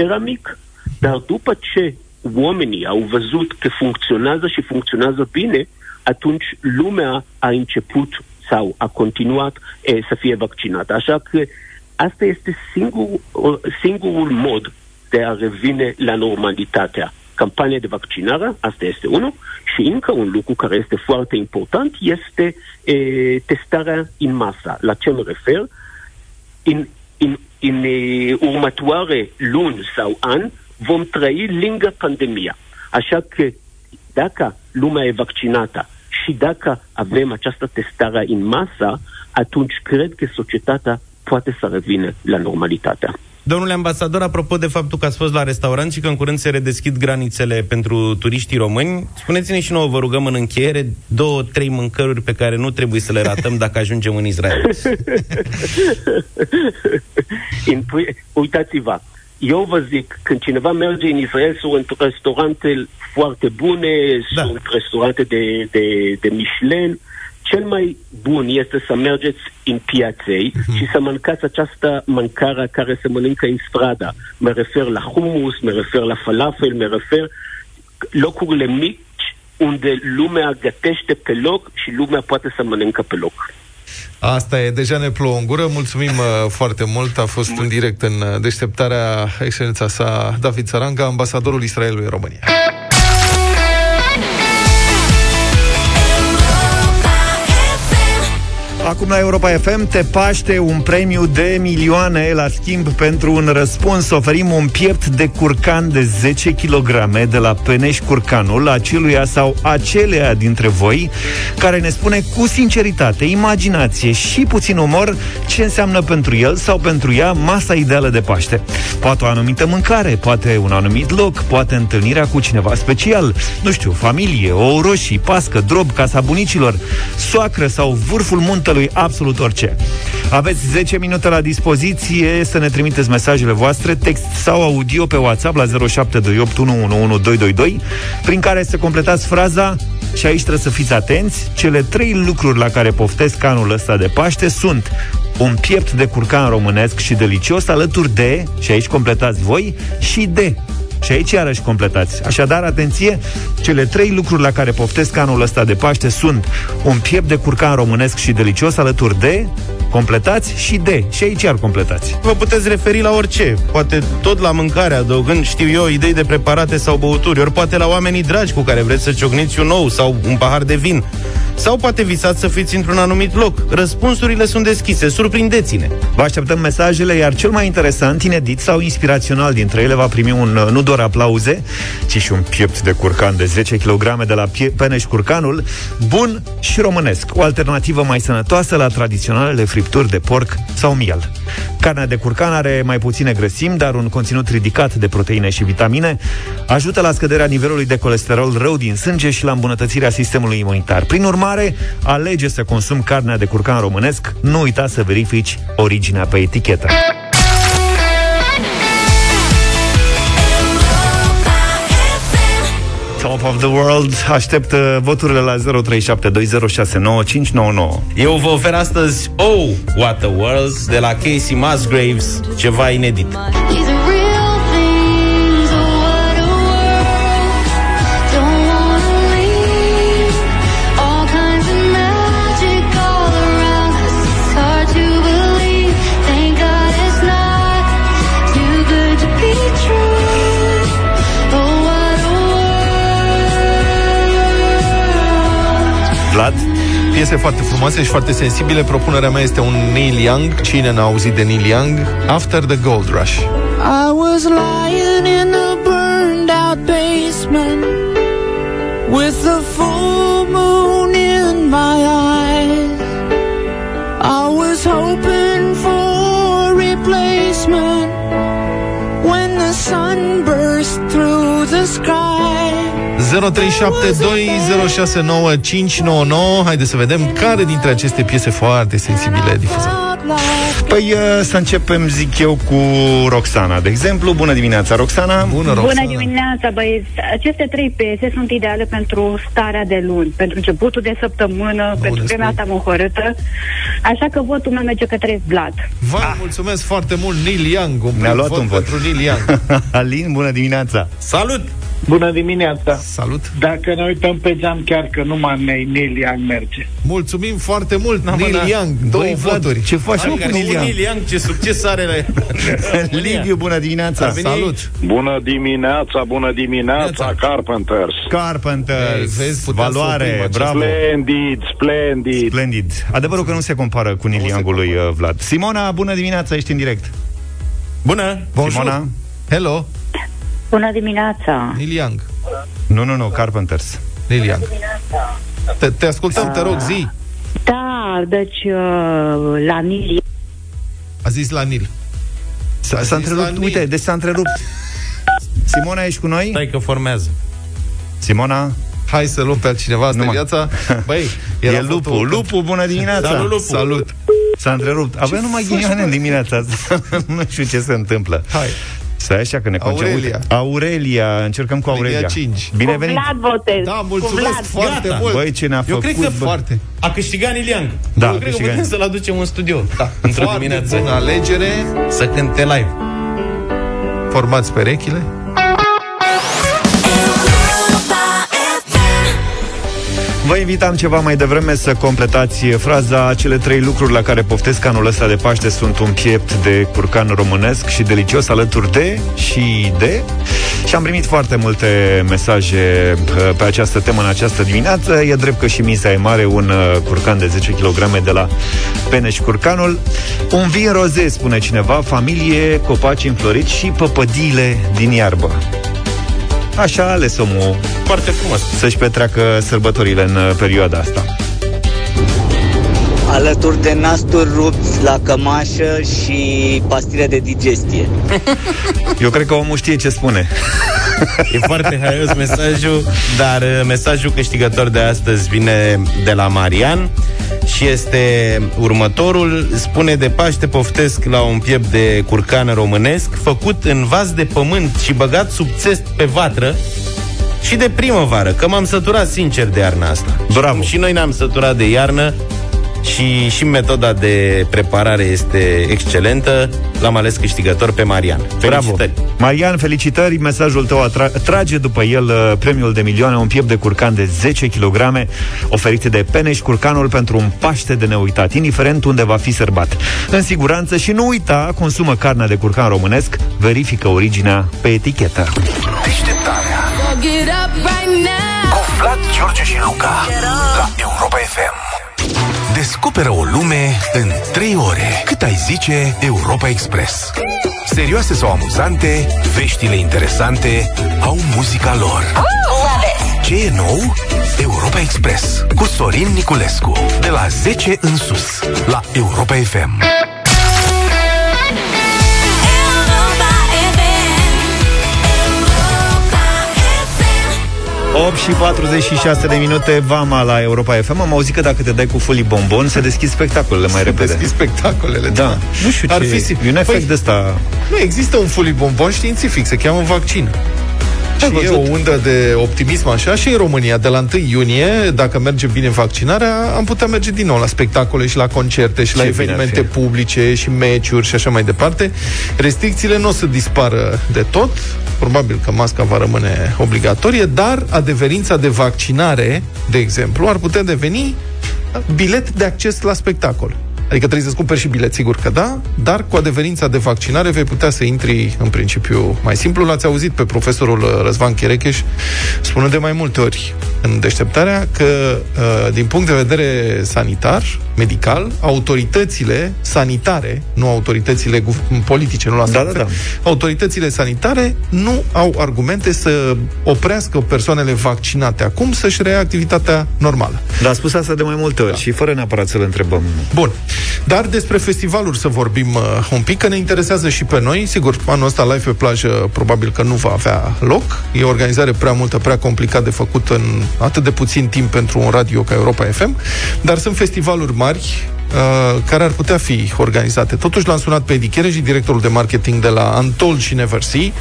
Speaker 8: era mic. Dar după ce oamenii au văzut că funcționează și funcționează bine, atunci lumea a început sau a continuat e, să fie vaccinată. Așa că asta este singur, singurul mod de a revine la normalitatea. Campania de vaccinare, asta este unul, și încă un lucru care este foarte important este e, testarea în masă. La ce mă refer? În, în, în e, următoare luni sau an vom trăi lângă pandemia. Așa că dacă lumea e vaccinată Și dacă avem această testare în masă, atunci cred că societatea poate să revină la normalitatea.
Speaker 3: Domnule ambasador, apropo de faptul că ați fost la restaurant și că în curând se redeschid granițele pentru turiștii români, spuneți-ne și nouă, vă rugăm în încheiere, două, trei mâncăruri pe care nu trebuie să le ratăm [LAUGHS] dacă ajungem în Israel.
Speaker 8: Uitați-vă, eu vă zic, când cineva merge în Israel, sunt restaurante foarte bune, da. sunt restaurante de, de, de Michelin, cel mai bun este să mergeți în piaței mm-hmm. și să mâncați această mâncare care se mănâncă în strada. Mă refer la hummus, mă refer la falafel, mă refer locurile mici unde lumea gătește pe loc și lumea poate să mănâncă pe loc.
Speaker 2: Asta e, deja ne plouă în gură. Mulțumim uh, foarte mult. A fost în direct în uh, deșteptarea excelența sa David Saranga, ambasadorul Israelului în România.
Speaker 1: Acum la Europa FM te paște un premiu de milioane la schimb pentru un răspuns. Oferim un piept de curcan de 10 kg de la Peneș Curcanul, aceluia sau acelea dintre voi care ne spune cu sinceritate, imaginație și puțin umor ce înseamnă pentru el sau pentru ea masa ideală de Paște. Poate o anumită mâncare, poate un anumit loc, poate întâlnirea cu cineva special, nu știu, familie, o roșii, pască, drob, casa bunicilor, soacră sau vârful muntelui lui absolut orice. Aveți 10 minute la dispoziție să ne trimiteți mesajele voastre, text sau audio pe WhatsApp la 0728111222, prin care să completați fraza și aici trebuie să fiți atenți, cele trei lucruri la care poftesc anul ăsta de Paște sunt un piept de curcan românesc și delicios alături de, și aici completați voi, și de și aici iarăși completați. Așadar, atenție, cele trei lucruri la care poftesc anul ăsta de Paște sunt un piept de curcan românesc și delicios alături de completați și de. Și aici iar completați.
Speaker 3: Vă puteți referi la orice. Poate tot la mâncare, adăugând, știu eu, idei de preparate sau băuturi, ori poate la oamenii dragi cu care vreți să ciocniți un nou sau un pahar de vin. Sau poate visați să fiți într-un anumit loc. Răspunsurile sunt deschise. Surprindeți-ne!
Speaker 1: Vă așteptăm mesajele, iar cel mai interesant, inedit sau inspirațional dintre ele va primi un, nu doar aplauze, ci și un piept de curcan de 10 kg de la Peneș Curcanul, bun și românesc. O alternativă mai sănătoasă la tradiționalele fripturi de porc sau miel. Carnea de curcan are mai puține grăsimi, dar un conținut ridicat de proteine și vitamine, ajută la scăderea nivelului de colesterol rău din sânge și la îmbunătățirea sistemului imunitar. Prin urmare, alege să consumi carnea de curcan românesc, nu uita să verifici originea pe etichetă. Top of the World așteaptă voturile la 0372069599.
Speaker 3: Eu vă ofer astăzi Oh, What the World de la Casey Musgraves, ceva inedit.
Speaker 2: Piese foarte frumoase și foarte sensibile. Propunerea mea este un Neil Young. Cine n-a auzit de Neil Young? After the Gold Rush. I was lying in a burned out basement With the full moon in my eyes I was hoping for replacement When the sun burst through the sky 0372069599 Haideți să vedem care dintre aceste piese foarte sensibile difuzăm.
Speaker 1: Păi uh, să începem, zic eu, cu Roxana, de exemplu. Bună dimineața, Roxana!
Speaker 9: Bună, Roxana! Bună dimineața, băieți! Aceste trei piese sunt ideale pentru starea de luni, pentru începutul de săptămână, Bun, pentru vremea ta mohorâtă. Așa că votul meu merge către Vlad.
Speaker 2: Vă ah. mulțumesc foarte mult, Neil Young. Un
Speaker 1: Ne-a luat
Speaker 2: vot
Speaker 1: un vot.
Speaker 2: pentru Neil Young. [LAUGHS]
Speaker 1: Alin, bună dimineața!
Speaker 3: Salut!
Speaker 10: Bună dimineața!
Speaker 2: Salut!
Speaker 10: Dacă ne uităm pe geam, chiar că numai Neil Young merge.
Speaker 2: Mulțumim foarte mult,
Speaker 3: Na,
Speaker 2: Neil
Speaker 3: mă, da.
Speaker 2: Young. Două
Speaker 1: Băi, Vlad,
Speaker 2: voturi.
Speaker 1: Ce faci, mă, cu Neil Young?
Speaker 3: Neil Young, ce succes are la... [LAUGHS]
Speaker 1: Liviu, bună dimineața!
Speaker 2: Salut!
Speaker 4: Bună dimineața, bună dimineața, Carpenters.
Speaker 1: Carpenters,
Speaker 2: Ei, vezi, puteam să oprim
Speaker 1: valoare,
Speaker 2: acest
Speaker 1: bravo!
Speaker 4: Splendid, splendid.
Speaker 1: Splendid. Adevărul că nu se compară cu Neil
Speaker 2: se
Speaker 1: Young-ul lui uh, Vlad. Simona, bună dimineața, ești în direct.
Speaker 3: Bună!
Speaker 2: Bonjour.
Speaker 1: Simona?
Speaker 2: Hello,
Speaker 9: Bună dimineața!
Speaker 2: Neil Young.
Speaker 1: Nu, nu, nu, Carpenters.
Speaker 2: Neil Young. Te, te ascultăm, te rog, zi.
Speaker 9: Da, deci uh, la Nil
Speaker 2: A zis la Nil.
Speaker 1: S-a,
Speaker 2: A
Speaker 1: s-a
Speaker 2: zis la
Speaker 1: întrerupt,
Speaker 2: Nil.
Speaker 1: uite, deci s-a întrerupt. Simona, ești cu noi?
Speaker 3: Stai că formează.
Speaker 1: Simona?
Speaker 2: Hai să luăm pe altcineva, asta e
Speaker 1: Numai.
Speaker 2: viața. [LAUGHS] Băi,
Speaker 1: E
Speaker 2: era
Speaker 1: lupul.
Speaker 2: votul-
Speaker 1: Lupul, bună dimineața!
Speaker 3: Salut, Lupu.
Speaker 2: Salut.
Speaker 1: S-a întrerupt. Avem numai ghinioane în dimineața asta. [LAUGHS] nu știu ce se întâmplă.
Speaker 2: Hai.
Speaker 1: Stai așa că ne concentrăm.
Speaker 2: Aurelia.
Speaker 1: Uite, Aurelia, încercăm cu
Speaker 2: Linia
Speaker 1: Aurelia.
Speaker 2: 5.
Speaker 1: Bine
Speaker 9: Cu
Speaker 1: venit.
Speaker 9: Vlad votez.
Speaker 2: Da,
Speaker 9: Cu
Speaker 2: mulțumesc
Speaker 9: Vlad.
Speaker 2: foarte
Speaker 3: Gata.
Speaker 2: mult.
Speaker 1: Băi, ce ne-a
Speaker 3: Eu
Speaker 1: făcut,
Speaker 3: cred că
Speaker 1: bă.
Speaker 2: Foarte.
Speaker 3: A câștigat Niliang.
Speaker 1: Da,
Speaker 3: Eu
Speaker 1: a
Speaker 3: cred că
Speaker 1: câștigat.
Speaker 3: putem să-l aducem în studio.
Speaker 2: Da.
Speaker 3: Într-o
Speaker 2: Foarte
Speaker 3: dimineață.
Speaker 2: bună alegere.
Speaker 3: Să cânte live.
Speaker 2: Formați perechile.
Speaker 1: Vă invitam ceva mai devreme să completați fraza Cele trei lucruri la care poftesc anul ăsta de Paște sunt un piept de curcan românesc și delicios alături de și de și am primit foarte multe mesaje uh, pe această temă în această dimineață. E drept că și misa e mare, un uh, curcan de 10 kg de la Peneș Curcanul. Un vin roze, spune cineva, familie, copaci înfloriți și păpădiile din iarbă. Așa a ales omul
Speaker 3: Foarte frumos.
Speaker 1: să-și petreacă sărbătorile în uh, perioada asta.
Speaker 11: alături de nasturi rupți la cămașă și pastile de digestie. [LAUGHS]
Speaker 1: Eu cred că omul știe ce spune. [LAUGHS]
Speaker 3: E foarte haios mesajul, dar uh, mesajul câștigător de astăzi vine de la Marian și este următorul. Spune de Paște poftesc la un piept de curcan românesc făcut în vas de pământ și băgat sub țest pe vatră și de primăvară, că m-am săturat sincer de iarna asta.
Speaker 1: Bravo.
Speaker 3: Cum Și noi ne-am săturat de iarnă și, și metoda de preparare este excelentă. L-am ales câștigător pe Marian.
Speaker 1: Bravo.
Speaker 3: Felicitări!
Speaker 1: Marian, felicitări, mesajul tău atra- trage după el uh, premiul de milioane, un piept de curcan de 10 kg, oferit de Peneș Curcanul pentru un Paște de neuitat, indiferent unde va fi sărbat. În siguranță și nu uita, consumă carnea de curcan românesc, verifică originea pe etichetă.
Speaker 12: Deșteptarea Cu Vlad, George și Luca La Europa FM Descoperă o lume în 3 ore Cât ai zice Europa Express Serioase sau amuzante, veștile interesante au muzica lor. Ce e nou? Europa Express cu Sorin Niculescu. De la 10 în sus, la Europa FM.
Speaker 1: 8 și 46 de minute, vama la Europa FM. Am auzit că dacă te dai cu folii bombon, se deschid spectacolele mai repede.
Speaker 2: Deschid spectacolele,
Speaker 1: Da.
Speaker 2: da.
Speaker 1: Nu știu
Speaker 2: Ar
Speaker 1: ce...
Speaker 2: fi si-
Speaker 1: E un efect
Speaker 2: Păi-
Speaker 1: de ăsta...
Speaker 2: Nu, există un fulibombon științific, se cheamă vaccin.
Speaker 1: Ai
Speaker 2: Și e
Speaker 1: văzut?
Speaker 2: o undă de optimism așa și în România, de la 1 iunie, dacă merge bine vaccinarea, am putea merge din nou la spectacole și la concerte și la
Speaker 1: Ce bine ar
Speaker 2: evenimente
Speaker 1: fi.
Speaker 2: publice și meciuri și așa mai departe. Restricțiile nu o să dispară de tot, probabil că masca va rămâne obligatorie, dar adeverința de vaccinare, de exemplu, ar putea deveni bilet de acces la spectacol. Adică trebuie să-ți cumperi și bilet, sigur că da, dar cu adeverința de vaccinare vei putea să intri în principiu mai simplu. L-ați auzit pe profesorul uh, Răzvan Cherecheș spunând de mai multe ori în deșteptarea că, uh, din punct de vedere sanitar, medical, autoritățile sanitare, nu autoritățile guv- politice, nu la
Speaker 1: Da, da, da.
Speaker 2: autoritățile sanitare nu au argumente să oprească persoanele vaccinate acum să-și reia activitatea normală.
Speaker 1: Dar a spus asta de mai multe ori da. și fără neapărat să-l întrebăm.
Speaker 2: Bun. Dar despre festivaluri să vorbim uh, un pic, că ne interesează și pe noi. Sigur, anul ăsta live pe plajă probabil că nu va avea loc. E o organizare prea multă, prea complicat de făcut în atât de puțin timp pentru un radio ca Europa FM. Dar sunt festivaluri mari uh, care ar putea fi organizate. Totuși l-am sunat pe Edi Chereji, directorul de marketing de la Antol și Never See,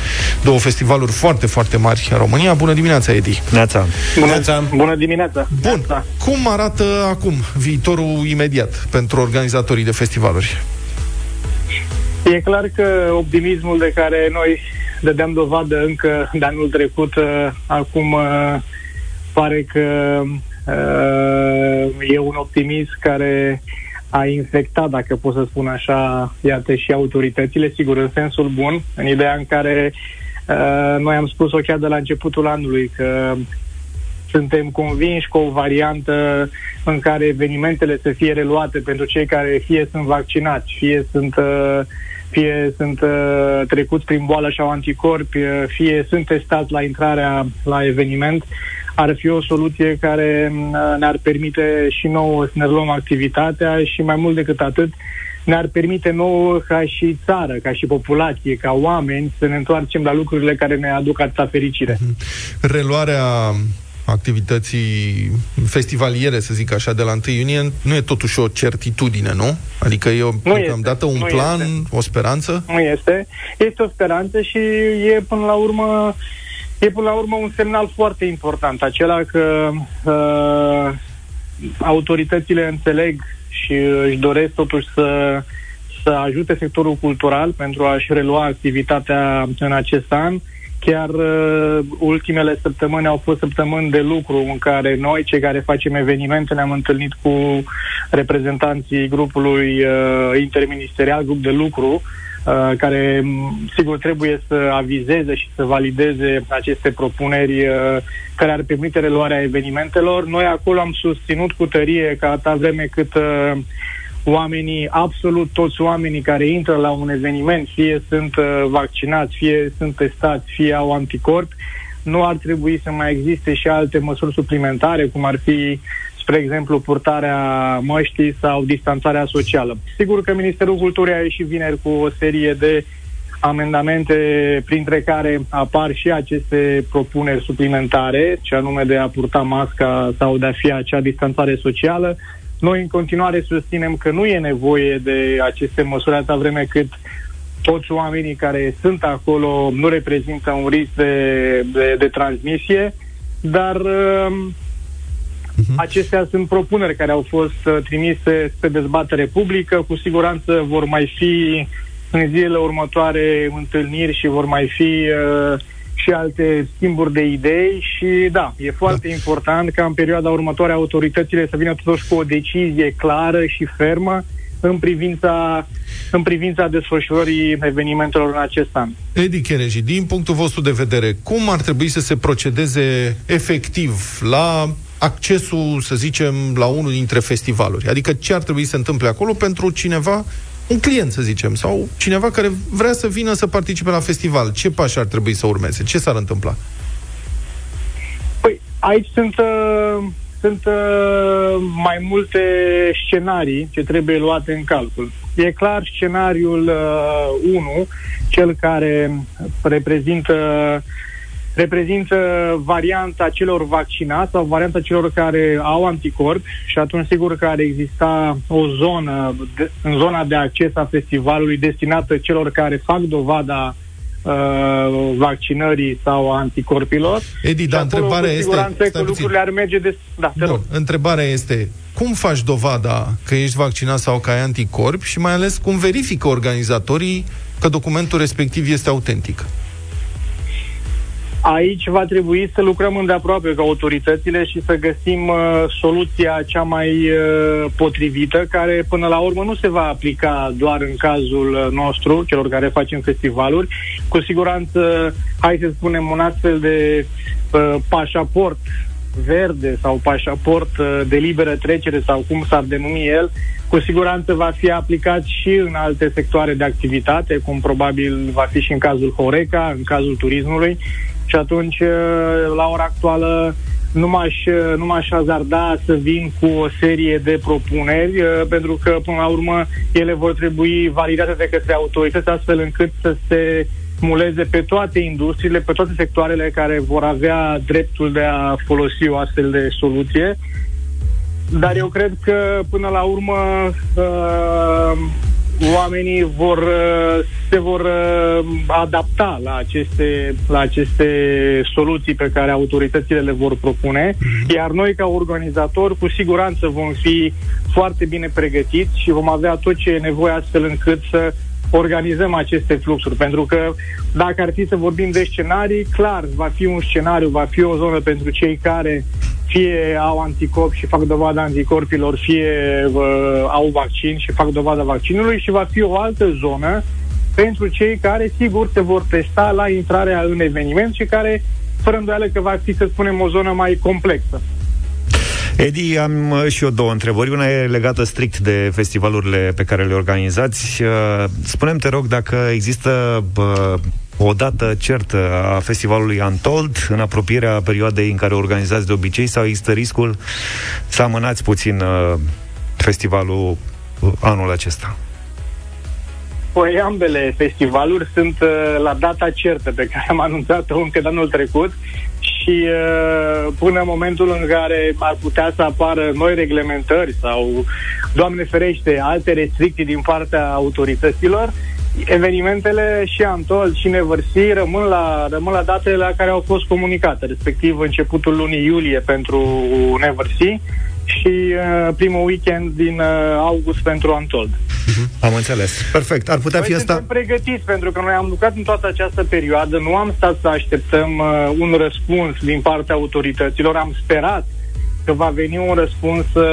Speaker 2: două festivaluri foarte, foarte mari în România. Bună dimineața, Edi!
Speaker 1: Neața.
Speaker 5: Bună, bună dimineața!
Speaker 2: Bun, cum arată acum viitorul imediat pentru organizatorii de festivaluri?
Speaker 5: E clar că optimismul de care noi dădeam dovadă încă de anul trecut, uh, acum uh, pare că uh, e un optimism care a infectat, dacă pot să spun așa, iată și autoritățile, sigur, în sensul bun, în ideea în care uh, noi am spus-o chiar de la începutul anului, că suntem convinși că o variantă în care evenimentele să fie reluate pentru cei care fie sunt vaccinați, fie sunt uh, fie sunt uh, trecuți prin boală și au anticorpi, uh, fie sunt testați la intrarea la eveniment,
Speaker 10: ar fi o soluție care uh, ne-ar permite și nouă să ne luăm activitatea și mai mult decât atât ne-ar permite nouă ca și țară, ca și populație, ca oameni să ne întoarcem la lucrurile care ne aduc atâta fericire. Mhm.
Speaker 2: Reluarea activității festivaliere, să zic așa, de la 1 iunie, nu e totuși o certitudine, nu? Adică e o, nu este, dată un plan, este. o speranță?
Speaker 10: Nu este. Este o speranță și e până la urmă e până la urmă un semnal foarte important, acela că uh, autoritățile înțeleg și își doresc totuși să, să ajute sectorul cultural pentru a-și relua activitatea în acest an. Chiar uh, ultimele săptămâni au fost săptămâni de lucru în care noi, cei care facem evenimente, ne-am întâlnit cu reprezentanții grupului uh, interministerial, grup de lucru, uh, Uh, care sigur trebuie să avizeze și să valideze aceste propuneri uh, care ar permite reluarea evenimentelor. Noi acolo am susținut cu tărie că atâta vreme cât uh, oamenii, absolut toți oamenii care intră la un eveniment, fie sunt vaccinați, fie sunt testați, fie au anticorp, nu ar trebui să mai existe și alte măsuri suplimentare, cum ar fi spre exemplu, purtarea măștii sau distanțarea socială. Sigur că Ministerul Culturii a ieșit vineri cu o serie de amendamente printre care apar și aceste propuneri suplimentare, ce anume de a purta masca sau de a fi acea distanțare socială. Noi în continuare susținem că nu e nevoie de aceste măsuri atâta vreme cât toți oamenii care sunt acolo nu reprezintă un risc de, de, de transmisie, dar uh, Uh-huh. Acestea sunt propuneri care au fost uh, trimise spre dezbatere publică. Cu siguranță vor mai fi în zilele următoare întâlniri și vor mai fi uh, și alte schimburi de idei și da, e foarte da. important ca în perioada următoare autoritățile să vină totuși cu o decizie clară și fermă în privința în privința desfășurării evenimentelor în acest an.
Speaker 2: Edi Chereji, din punctul vostru de vedere, cum ar trebui să se procedeze efectiv la accesul, să zicem, la unul dintre festivaluri? Adică ce ar trebui să se întâmple acolo pentru cineva, un client, să zicem, sau cineva care vrea să vină să participe la festival? Ce pași ar trebui să urmeze? Ce s-ar întâmpla?
Speaker 10: Păi, aici sunt... Uh sunt uh, mai multe scenarii ce trebuie luate în calcul. E clar scenariul uh, 1, cel care reprezintă reprezintă varianta celor vaccinați sau varianta celor care au anticorp și atunci sigur că ar exista o zonă de, în zona de acces a festivalului destinată celor care fac dovada uh, vaccinării sau a anticorpilor.
Speaker 2: Edi, dar întrebarea este...
Speaker 10: că lucrurile ar merge de... Da, te
Speaker 2: rog. Întrebarea este, cum faci dovada că ești vaccinat sau că ai anticorp și mai ales cum verifică organizatorii că documentul respectiv este autentic?
Speaker 10: Aici va trebui să lucrăm îndeaproape cu autoritățile și să găsim uh, soluția cea mai uh, potrivită, care până la urmă nu se va aplica doar în cazul uh, nostru, celor care facem festivaluri. Cu siguranță, hai să spunem, un astfel de uh, pașaport verde sau pașaport uh, de liberă trecere sau cum s-ar denumi el, cu siguranță va fi aplicat și în alte sectoare de activitate, cum probabil va fi și în cazul Horeca, în cazul turismului și atunci, uh, la ora actuală, nu m-aș, uh, nu m-aș azarda să vin cu o serie de propuneri, uh, pentru că, până la urmă, ele vor trebui validate de către autorități, astfel încât să se muleze pe toate industriile, pe toate sectoarele care vor avea dreptul de a folosi o astfel de soluție. Dar eu cred că, până la urmă, uh, oamenii vor, uh, se vor uh, adapta la aceste, la aceste soluții pe care autoritățile le vor propune, mhm. iar noi ca organizatori cu siguranță vom fi foarte bine pregătiți și vom avea tot ce e nevoie astfel încât să organizăm aceste fluxuri. Pentru că dacă ar fi să vorbim de scenarii, clar, va fi un scenariu, va fi o zonă pentru cei care fie au anticorp și fac dovada anticorpilor, fie uh, au vaccin și fac dovada vaccinului și va fi o altă zonă pentru cei care, sigur, se vor testa la intrarea în eveniment și care, fără îndoială că va fi, să spunem, o zonă mai complexă.
Speaker 1: Edi, am uh, și eu două întrebări. Una e legată strict de festivalurile pe care le organizați. Uh, spunem te rog, dacă există o dată certă a festivalului Untold, în apropierea perioadei în care organizați de obicei, sau există riscul să amânați puțin uh, festivalul uh, anul acesta?
Speaker 10: Păi ambele festivaluri sunt uh, la data certă pe care am anunțat-o încă de anul trecut și uh, până în momentul în care ar putea să apară noi reglementări sau, Doamne ferește, alte restricții din partea autorităților, evenimentele și Antol și Neversea rămân la, rămân la datele la care au fost comunicate, respectiv începutul lunii iulie pentru Neversea și uh, primul weekend din uh, august pentru Antold.
Speaker 1: Uh-huh. Am înțeles. Perfect. Ar putea
Speaker 10: noi
Speaker 1: fi asta...
Speaker 10: suntem pregătiți pentru că noi am lucrat în toată această perioadă, nu am stat să așteptăm uh, un răspuns din partea autorităților, am sperat că va veni un răspuns uh,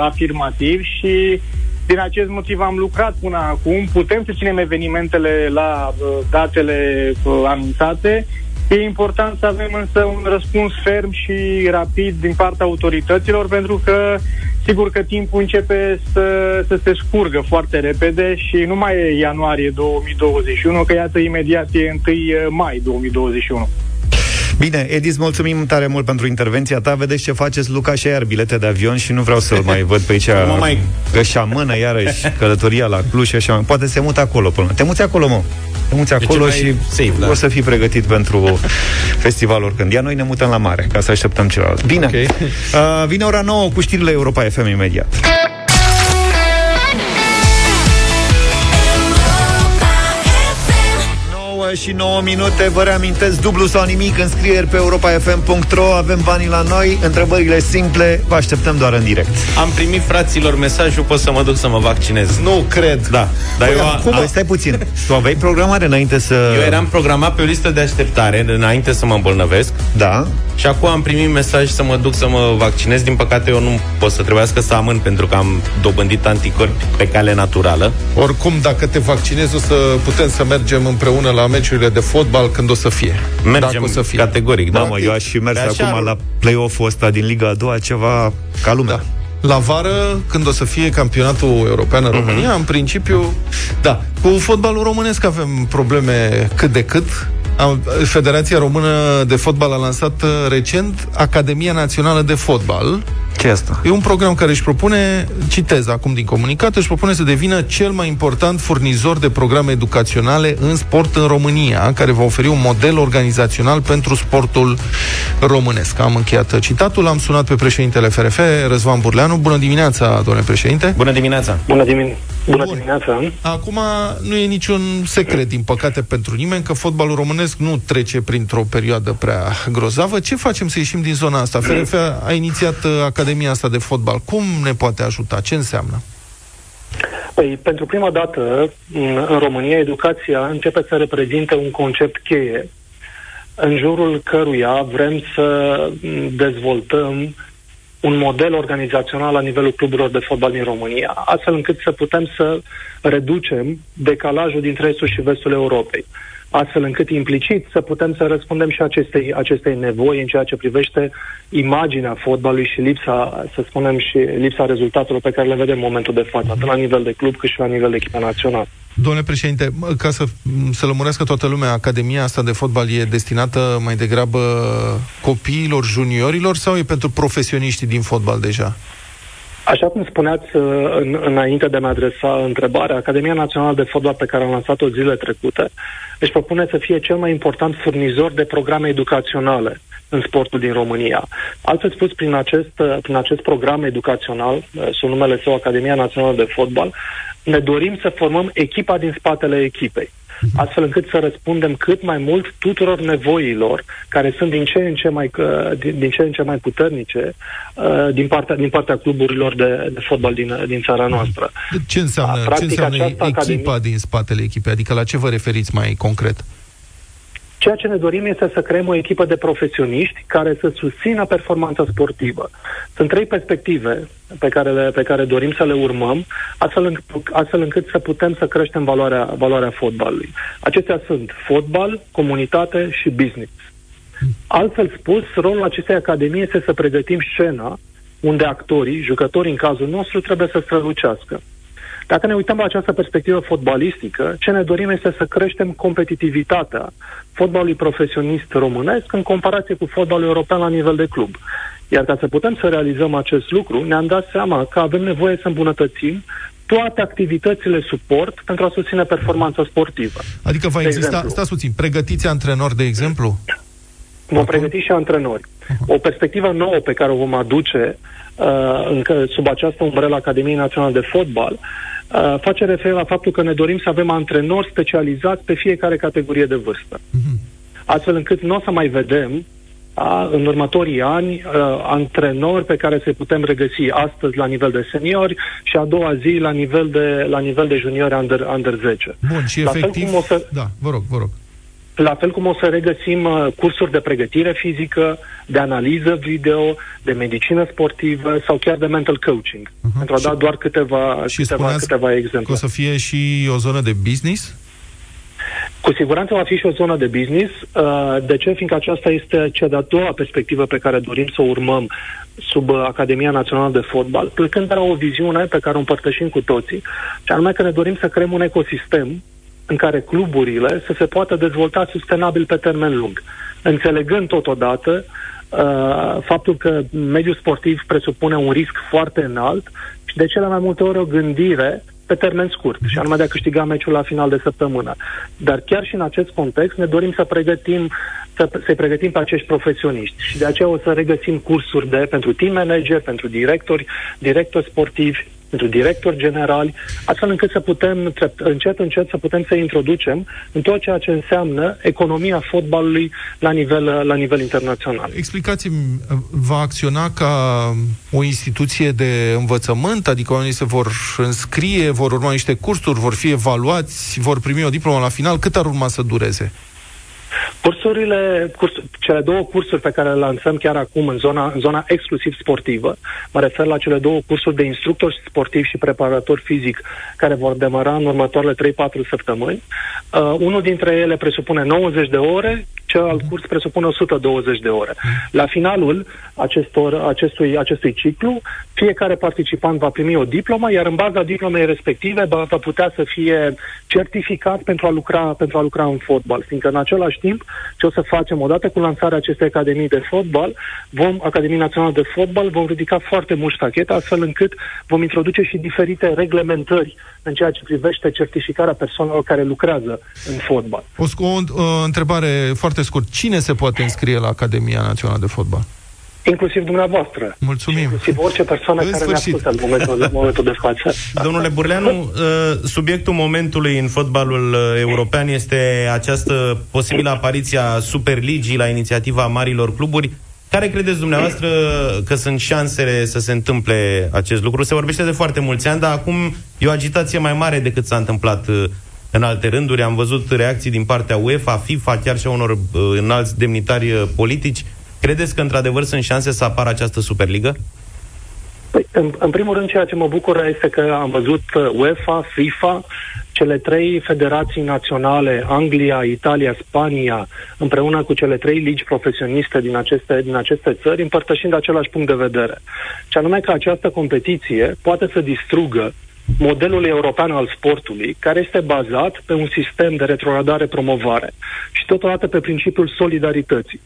Speaker 10: afirmativ și din acest motiv am lucrat până acum. Putem să ținem evenimentele la uh, datele uh, anunțate E important să avem însă un răspuns ferm și rapid din partea autorităților, pentru că sigur că timpul începe să, să se scurgă foarte repede și nu mai e ianuarie 2021, că iată imediat e 1 mai 2021.
Speaker 1: Bine, Edis, mulțumim tare mult pentru intervenția ta. Vedeți ce faceți, Luca, și iar bilete de avion și nu vreau să-l mai văd pe aici
Speaker 3: mă mai...
Speaker 1: că mână iarăși călătoria la Cluj și așa. Poate se mută acolo până. Te muți acolo, mă. Te muți acolo și safe, da. o să fii pregătit pentru festivalul când. Iar noi ne mutăm la mare, ca să așteptăm celălalt. Bine, okay. uh, vine ora 9 cu știrile Europa FM imediat. 9 și 9 minute. Vă reamintesc, dublu sau nimic Înscrieri pe europafm.ro Avem banii la noi, întrebările simple Vă așteptăm doar în direct.
Speaker 3: Am primit fraților mesajul, pot să mă duc să mă vaccinez.
Speaker 2: Nu cred.
Speaker 3: Da, dar păi, eu
Speaker 1: acum... a... Stai puțin, tu aveai programare înainte să...
Speaker 3: Eu eram programat pe o listă de așteptare Înainte să mă îmbolnăvesc.
Speaker 1: Da.
Speaker 3: Și acum am primit mesaj să mă duc să mă vaccinez. Din păcate, eu nu pot să trebuiască să amân pentru că am dobândit anticorpi pe cale naturală.
Speaker 2: Oricum, dacă te vaccinezi, o să putem să mergem împreună la meciurile de fotbal când o să fie.
Speaker 3: Mergem dacă o să fie. categoric.
Speaker 1: Da, mă, eu aș fi mers acum așa... la play-off-ul ăsta din Liga a doua, ceva ca lumea. Da.
Speaker 2: La vară, când o să fie campionatul european în uh-huh. România, în principiu, da, cu fotbalul românesc avem probleme cât de cât. Federația Română de Fotbal a lansat uh, recent Academia Națională de Fotbal,
Speaker 1: ce asta?
Speaker 2: E un program care își propune, citez acum din comunicat, își propune să devină cel mai important furnizor de programe educaționale în sport în România, care va oferi un model organizațional pentru sportul românesc. Am încheiat citatul, am sunat pe președintele FRF, Răzvan Burleanu. Bună dimineața, domnule președinte!
Speaker 3: Bună dimineața!
Speaker 13: Bună, dimin- Bună Bun. dimineața!
Speaker 2: Acum nu e niciun secret, din păcate, pentru nimeni că fotbalul românesc nu trece printr-o perioadă prea grozavă. Ce facem să ieșim din zona asta? FRF a inițiat uh, Academia Academia asta de fotbal. Cum ne poate ajuta? Ce înseamnă?
Speaker 13: Păi, pentru prima dată, în România, educația începe să reprezinte un concept cheie în jurul căruia vrem să dezvoltăm un model organizațional la nivelul cluburilor de fotbal din România, astfel încât să putem să reducem decalajul dintre estul și vestul Europei astfel încât implicit să putem să răspundem și acestei, acestei nevoi în ceea ce privește imaginea fotbalului și lipsa, să spunem, și lipsa rezultatelor pe care le vedem în momentul de față, atât la nivel de club cât și la nivel de echipă națională.
Speaker 2: Domnule președinte, ca să, să lămurească toată lumea, Academia asta de fotbal e destinată mai degrabă copiilor, juniorilor sau e pentru profesioniștii din fotbal deja?
Speaker 13: Așa cum spuneați uh, în, înainte de a-mi adresa întrebarea, Academia Națională de Fotbal pe care am lansat-o zile trecute își propune să fie cel mai important furnizor de programe educaționale în sportul din România. Altfel spus, prin acest, uh, prin acest program educațional, uh, sub numele său Academia Națională de Fotbal, ne dorim să formăm echipa din spatele echipei astfel încât să răspundem cât mai mult tuturor nevoilor care sunt din ce în ce mai, din, din ce în ce mai puternice uh, din partea, din partea cluburilor de, de fotbal din, din țara noastră.
Speaker 2: Ce înseamnă, Practic, ce înseamnă echipa academie... din spatele echipei? Adică la ce vă referiți mai concret?
Speaker 13: Ceea ce ne dorim este să creăm o echipă de profesioniști care să susțină performanța sportivă. Sunt trei perspective pe care, le, pe care dorim să le urmăm, astfel, înc- astfel încât să putem să creștem valoarea, valoarea fotbalului. Acestea sunt fotbal, comunitate și business. Altfel spus, rolul acestei academii este să pregătim scena unde actorii, jucătorii în cazul nostru, trebuie să strălucească. Dacă ne uităm la această perspectivă fotbalistică, ce ne dorim este să creștem competitivitatea fotbalului profesionist românesc în comparație cu fotbalul european la nivel de club. Iar ca să putem să realizăm acest lucru, ne-am dat seama că avem nevoie să îmbunătățim toate activitățile suport pentru a susține performanța sportivă.
Speaker 2: Adică va
Speaker 13: De
Speaker 2: exista,
Speaker 13: exemplu.
Speaker 2: stați puțin, pregătiți antrenori, de exemplu?
Speaker 13: Vom pregăti și antrenori. O perspectivă nouă pe care o vom aduce uh, încă sub această umbrelă Academiei Naționale de Fotbal uh, face referire la faptul că ne dorim să avem antrenori specializați pe fiecare categorie de vârstă. Astfel încât nu o să mai vedem a, în următorii ani uh, antrenori pe care să putem regăsi astăzi la nivel de seniori și a doua zi la nivel de, la nivel de juniori under, under 10.
Speaker 2: Bun, și
Speaker 13: La fel
Speaker 2: efectiv...
Speaker 13: cum o să-
Speaker 2: Da, vă rog, vă rog.
Speaker 13: La fel cum o să regăsim uh, cursuri de pregătire fizică, de analiză video, de medicină sportivă sau chiar de mental coaching. Uh-huh. Pentru a da doar câteva,
Speaker 2: Și
Speaker 13: câteva,
Speaker 2: spuneați
Speaker 13: câteva
Speaker 2: că
Speaker 13: exemple.
Speaker 2: o să fie și o zonă de business?
Speaker 13: Cu siguranță va fi și o zonă de business. Uh, De ce? Fiindcă aceasta este cea de-a doua perspectivă pe care dorim să o urmăm sub uh, Academia Națională de Fotbal, plecând de la o viziune pe care o împărtășim cu toții, și anume că ne dorim să creăm un ecosistem în care cluburile să se poată dezvolta sustenabil pe termen lung, înțelegând totodată uh, faptul că mediul sportiv presupune un risc foarte înalt și de cele mai multe ori o gândire pe termen scurt, și anume de a câștiga meciul la final de săptămână. Dar chiar și în acest context ne dorim să pregătim să, să pregătim pe acești profesioniști și de aceea o să regăsim cursuri de pentru team manager, pentru directori, directori sportivi, pentru directori generali, astfel încât să putem trept- încet, încet să putem să introducem în tot ceea ce înseamnă economia fotbalului la nivel, la nivel internațional.
Speaker 2: Explicați-mi, va acționa ca o instituție de învățământ, adică oamenii se vor înscrie, vor urma niște cursuri, vor fi evaluați, vor primi o diplomă la final, cât ar urma să dureze?
Speaker 13: Cursurile, curs, cele două cursuri pe care le lansăm chiar acum în zona, în zona exclusiv sportivă, mă refer la cele două cursuri de instructor sportiv și preparator fizic care vor demara în următoarele 3-4 săptămâni. Uh, unul dintre ele presupune 90 de ore, celălalt curs presupune 120 de ore. La finalul acestor, acestui, acestui ciclu, fiecare participant va primi o diplomă, iar în baza diplomei respective va, va putea să fie certificat pentru a lucra, pentru a lucra în fotbal. Fiindcă în același timp, ce o să facem odată cu lansarea acestei academii de fotbal, vom, Academii Națională de Fotbal, vom ridica foarte mult ștacheta, astfel încât vom introduce și diferite reglementări în ceea ce privește certificarea persoanelor care lucrează în fotbal.
Speaker 2: O, sc- o, o întrebare foarte scurt. Cine se poate înscrie la Academia Națională de Fotbal?
Speaker 13: Inclusiv dumneavoastră.
Speaker 2: Mulțumim.
Speaker 13: Inclusiv orice persoană
Speaker 2: În
Speaker 13: care ne
Speaker 2: sfârșit.
Speaker 13: ascultă în momentul, în momentul de față.
Speaker 3: Domnule Burleanu, [LAUGHS] uh, subiectul momentului în fotbalul uh, european este această posibilă apariție a Superligii la inițiativa marilor cluburi. Care credeți dumneavoastră că sunt șansele să se întâmple acest lucru? Se vorbește de foarte mulți ani, dar acum e o agitație mai mare decât s-a întâmplat uh, în alte rânduri. Am văzut reacții din partea UEFA, FIFA, chiar și a unor uh, înalți demnitari uh, politici. Credeți că într-adevăr sunt șanse să apară această Superligă?
Speaker 13: Păi, în, în primul rând, ceea ce mă bucură este că am văzut uh, UEFA, FIFA, cele trei federații naționale, Anglia, Italia, Spania, împreună cu cele trei ligi profesioniste din aceste, din aceste țări, împărtășind același punct de vedere. Și anume că această competiție poate să distrugă modelul european al sportului, care este bazat pe un sistem de retrogradare-promovare și totodată pe principiul solidarității.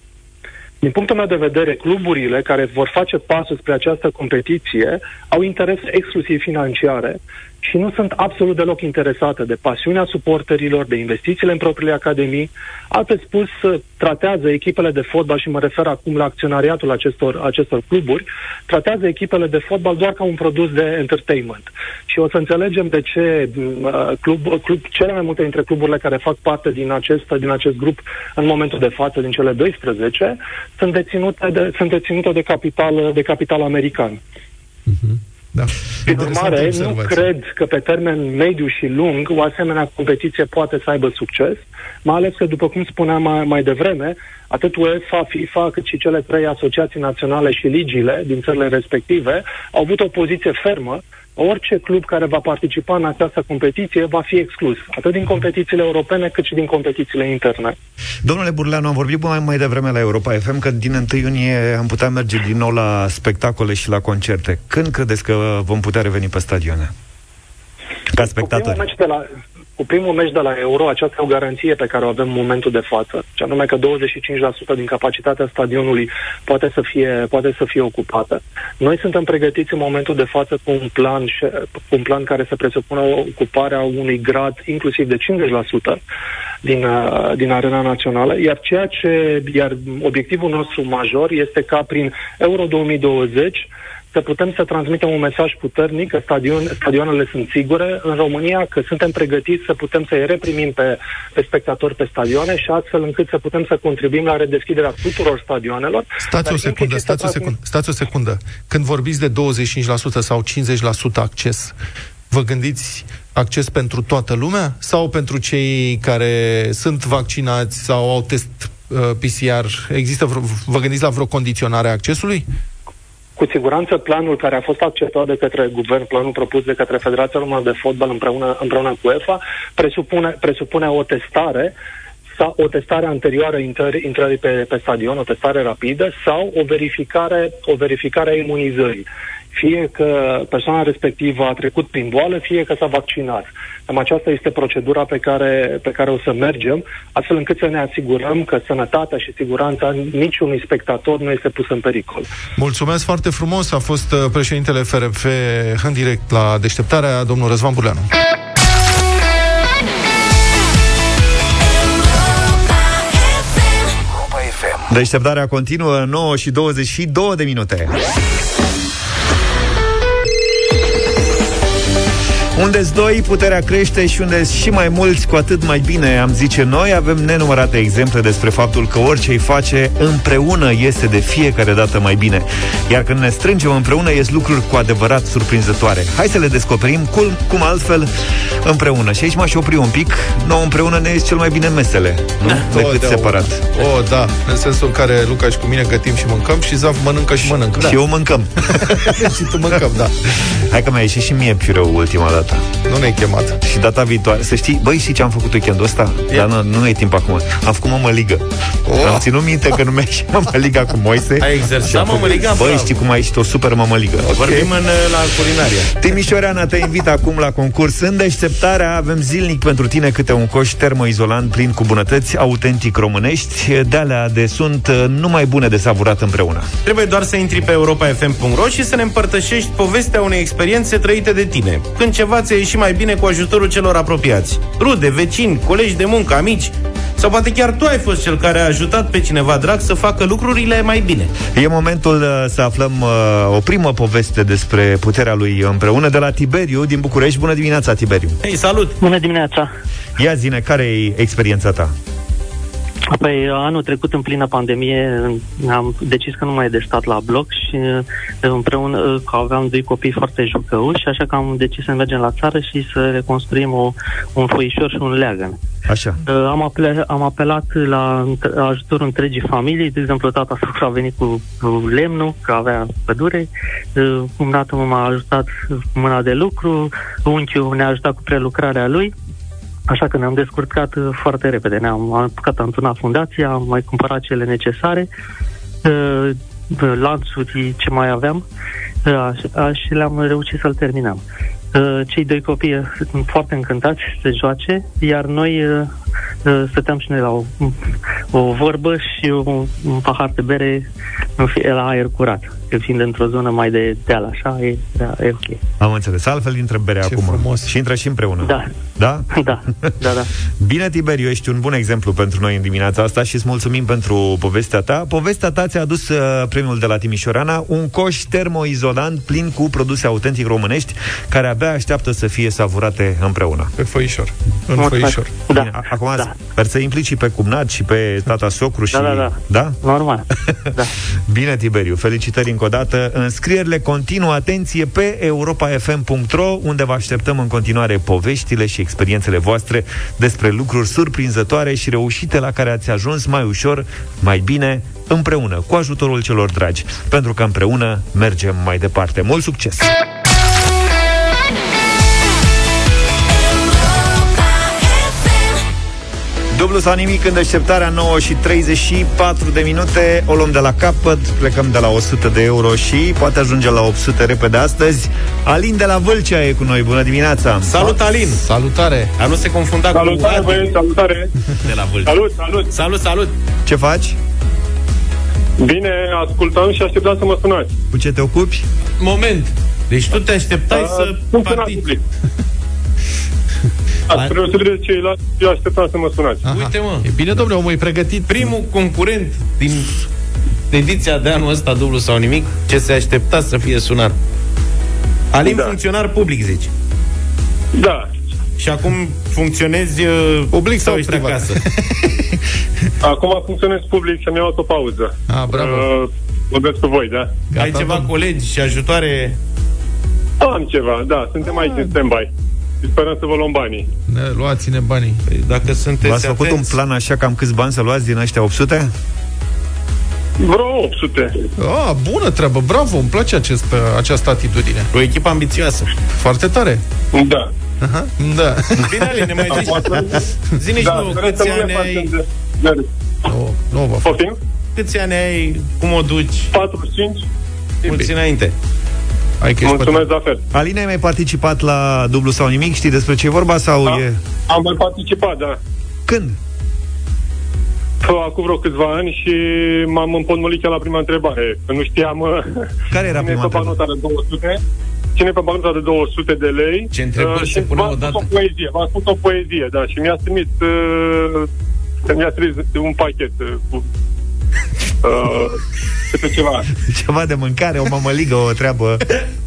Speaker 13: Din punctul meu de vedere, cluburile care vor face pasul spre această competiție au interese exclusiv financiare și nu sunt absolut deloc interesate de pasiunea suporterilor, de investițiile în propriile academii. Altfel spus, tratează echipele de fotbal, și mă refer acum la acționariatul acestor, acestor cluburi, tratează echipele de fotbal doar ca un produs de entertainment. Și o să înțelegem de ce uh, club, club, cele mai multe dintre cluburile care fac parte din acest, din acest grup în momentul de față, din cele 12, sunt deținute de, sunt deținute de, capital, de capital american.
Speaker 2: Da.
Speaker 13: Prin urmare, nu cred că pe termen mediu și lung o asemenea competiție poate să aibă succes, mai ales că, după cum spuneam mai, mai devreme, atât UEFA, FIFA, cât și cele trei asociații naționale și ligile din țările respective au avut o poziție fermă orice club care va participa în această competiție va fi exclus, atât din competițiile europene cât și din competițiile interne.
Speaker 1: Domnule Burleanu, am vorbit mai, mai devreme la Europa FM că din 1 iunie am putea merge din nou la spectacole și la concerte. Când credeți că vom putea reveni pe stadioane? Ca spectatori.
Speaker 13: Cu primul meci de la, cu primul meci de la Euro, aceasta e o garanție pe care o avem în momentul de față, ce anume că 25% din capacitatea stadionului poate să fie, poate să fie ocupată. Noi suntem pregătiți în momentul de față cu un plan, cu un plan care să presupună ocuparea unui grad inclusiv de 50% din, uh, din arena națională, iar ceea ce, iar obiectivul nostru major este ca prin Euro 2020 să putem să transmitem un mesaj puternic că stadion, stadioanele sunt sigure în România, că suntem pregătiți să putem să-i reprimim pe, pe spectatori pe stadioane și astfel încât să putem să contribuim la redeschiderea tuturor stadionelor.
Speaker 2: Stați o secundă, stați o secundă, stați o secundă. Când vorbiți de 25% sau 50% acces, vă gândiți acces pentru toată lumea sau pentru cei care sunt vaccinați sau au test uh, PCR? Există vreo, vă gândiți la vreo condiționare a accesului?
Speaker 13: Cu siguranță planul care a fost acceptat de către guvern, planul propus de către Federația Română de Fotbal împreună, împreună cu UEFA, presupune, presupune o testare sau o testare anterioară intrării, intrării pe, pe stadion, o testare rapidă sau o verificare, o verificare a imunizării fie că persoana respectivă a trecut prin boală, fie că s-a vaccinat. Cam aceasta este procedura pe care, pe care o să mergem, astfel încât să ne asigurăm că sănătatea și siguranța niciunui spectator nu este pusă în pericol.
Speaker 2: Mulțumesc foarte frumos. A fost uh, președintele FRF în direct la deșteptarea, domnul Răzvan Burleanu.
Speaker 1: Deșteptarea continuă 9 și 22 de minute. Unde doi, puterea crește și unde și mai mulți, cu atât mai bine, am zice noi, avem nenumărate exemple despre faptul că orice îi face împreună este de fiecare dată mai bine. Iar când ne strângem împreună, ies lucruri cu adevărat surprinzătoare. Hai să le descoperim cum, cum altfel împreună. Și aici m-aș opri un pic. Nou împreună ne ies cel mai bine mesele, nu? Da. Decât
Speaker 2: o,
Speaker 1: separat.
Speaker 2: O, o, da. În sensul în care Luca și cu mine gătim și mâncăm și Zaf mănâncă și mănâncă.
Speaker 1: Da. Și eu mâncăm. [LAUGHS]
Speaker 2: și tu mâncăm, da.
Speaker 1: Hai că mi-a ieșit și mie piureu ultima dată
Speaker 2: data. Nu ne-ai chemat.
Speaker 1: Și data viitoare. Să știi, băi, știi ce am făcut weekendul ăsta? E. Dar nu, nu e timp acum. Am făcut mămăligă. Oh. Am ținut minte că nu mi-a [LAUGHS] ieșit mămăliga cu Moise.
Speaker 3: Ai exersat mămăliga?
Speaker 1: Băi, știi cum a ieșit o super mămăligă.
Speaker 3: Okay. Vorbim în, la culinaria.
Speaker 1: Timișoreana te invit acum la concurs. În deșteptarea avem zilnic pentru tine câte un coș termoizolant plin cu bunătăți autentic românești. De alea de sunt uh, numai bune de savurat împreună.
Speaker 3: Trebuie doar să intri pe europa.fm.ro și să ne împărtășești povestea unei experiențe trăite de tine. Când ceva ți-a ieșit mai bine cu ajutorul celor apropiați. Rude, vecini, colegi de muncă, amici, sau poate chiar tu ai fost cel care a ajutat pe cineva drag să facă lucrurile mai bine.
Speaker 1: E momentul uh, să aflăm uh, o primă poveste despre puterea lui împreună de la Tiberiu din București. Bună dimineața, Tiberiu!
Speaker 3: Hei, salut!
Speaker 14: Bună dimineața!
Speaker 1: Ia zine, care e experiența ta?
Speaker 14: Păi anul trecut, în plină pandemie, am decis că nu mai e de stat la bloc și împreună că aveam doi copii foarte jucăuși, așa că am decis să mergem la țară și să reconstruim o, un foișor și un leagăn.
Speaker 1: Așa.
Speaker 14: Am, apel, am apelat la ajutorul întregii familii, de exemplu, tata [LAUGHS] a venit cu lemnul, că avea pădure, cum dată m-a ajutat mâna de lucru, unchiul ne-a ajutat cu prelucrarea lui, Așa că ne-am descurcat uh, foarte repede. Ne-am apucat, am turnat fundația, am mai cumpărat cele necesare, uh, lanțuri, ce mai aveam, uh, și le-am reușit să-l terminăm. Cei doi copii sunt foarte încântați să joace, iar noi stăteam și noi la o, o vorbă și un, un pahar de bere la aer curat fiind într-o zonă mai de deal, așa, e, da, e ok.
Speaker 1: Am înțeles. Altfel intră berea Ce acum. Frumos. Și intră și împreună.
Speaker 14: Da.
Speaker 1: Da?
Speaker 14: Da, da, da. [LAUGHS]
Speaker 1: Bine, Tiberiu, ești un bun exemplu pentru noi în dimineața asta și îți mulțumim pentru povestea ta. Povestea ta ți-a adus uh, premiul de la Timișorana, un coș termoizolant plin cu produse autentic românești, care abia așteaptă să fie savurate împreună.
Speaker 2: Pe foișor. În foișor.
Speaker 1: Da. Bine, acum da. sper să implici și pe cumnat și pe tata socru și...
Speaker 14: Da, da, da.
Speaker 1: Da?
Speaker 14: Normal. [LAUGHS] da.
Speaker 1: Bine, Tiberiu. Felicitări încă o dată. Înscrierile continuă, atenție, pe europafm.ro, unde vă așteptăm în continuare poveștile și experiențele voastre despre lucruri surprinzătoare și reușite la care ați ajuns mai ușor, mai bine, împreună, cu ajutorul celor dragi. Pentru că împreună mergem mai departe. Mult succes! Dublu sau nimic în deșteptarea 9 și 34 de minute O luăm de la capăt, plecăm de la 100 de euro Și poate ajunge la 800 repede astăzi Alin de la Vâlcea e cu noi, bună dimineața
Speaker 3: Salut, Alin!
Speaker 2: Salutare!
Speaker 3: A nu se confunda
Speaker 15: Salutare,
Speaker 3: cu
Speaker 15: băieți, salutare! [LAUGHS]
Speaker 3: de la Vâlcea.
Speaker 15: Salut, salut!
Speaker 3: Salut, salut!
Speaker 1: Ce faci?
Speaker 15: Bine, ascultam și așteptam să mă sunați.
Speaker 1: Cu ce te ocupi?
Speaker 3: Moment! Deci tu te așteptai
Speaker 15: Uh,
Speaker 3: să
Speaker 15: funcționar
Speaker 3: participi.
Speaker 15: public. [LAUGHS] Da, spre deosebire de ceilalți, eu așteptam să mă sunați.
Speaker 2: Aha.
Speaker 3: Uite, mă.
Speaker 2: E bine, domnule, omul e pregătit.
Speaker 3: Primul concurent din ediția de anul ăsta, dublu sau nimic, ce se aștepta să fie sunat. Alin,
Speaker 15: Da.
Speaker 3: funcționar public, zici.
Speaker 15: Da.
Speaker 3: Și acum funcționezi uh,
Speaker 2: Public sau
Speaker 3: ești
Speaker 2: privat?
Speaker 3: acasă? [LAUGHS]
Speaker 15: Acum funcționez public și mi-am luat o pauză.
Speaker 2: Ah, bravo.
Speaker 15: Uh, vorbesc cu voi, da?
Speaker 2: Gata,
Speaker 3: Ai ceva
Speaker 2: domn.
Speaker 3: colegi și ajutoare?
Speaker 15: Am ceva, da, suntem aici în stand-by. Și sperăm să vă luăm banii.
Speaker 2: Ne, luați-ne banii.
Speaker 3: Păi Dacă sunteți
Speaker 1: V-ați făcut un
Speaker 3: atenți,
Speaker 1: plan așa cam câți bani să luați din ăștia 800?
Speaker 15: Vreo 800.
Speaker 2: Ah, bună treabă, bravo, îmi place acest, această atitudine.
Speaker 3: o echipă ambițioasă.
Speaker 2: Foarte tare.
Speaker 15: Da.
Speaker 2: Aha, da. [LAUGHS]
Speaker 3: Bine, Alin, ne mai zici?
Speaker 15: Acum,
Speaker 3: Zine și
Speaker 15: da,
Speaker 3: nouă,
Speaker 15: sperăm
Speaker 3: câți
Speaker 15: să nu
Speaker 3: ani
Speaker 15: ne
Speaker 3: ai,
Speaker 15: facem de... de...
Speaker 2: nu, nu vă fac.
Speaker 15: Poftim?
Speaker 3: câți ani ai, cum o duci?
Speaker 15: 45?
Speaker 3: Mulți înainte.
Speaker 2: Hai că ești pe
Speaker 15: Mulțumesc la fel.
Speaker 1: Aline, ai mai participat la dublu sau nimic? Știi despre ce e vorba sau
Speaker 15: Da.
Speaker 1: e...
Speaker 15: Am mai participat, da.
Speaker 1: Când?
Speaker 15: Pă, Acum vreo câțiva ani și m-am împotmolit chiar la prima întrebare. Că nu știam uh,
Speaker 1: Care era
Speaker 15: cine e
Speaker 1: prima
Speaker 15: pe bancnota de 200 cine e pe bancnota de 200 de lei.
Speaker 3: Ce întrebări
Speaker 15: uh,
Speaker 3: se
Speaker 15: și
Speaker 3: puneau
Speaker 15: v-am spus
Speaker 3: odată?
Speaker 15: o poezie, v-am spus o poezie, da, și mi-a trimis uh, mi-a trimis un pachet uh, cu [LAUGHS] uh, câte ceva.
Speaker 1: Ceva de mâncare, o mămăligă, o treabă. [LAUGHS]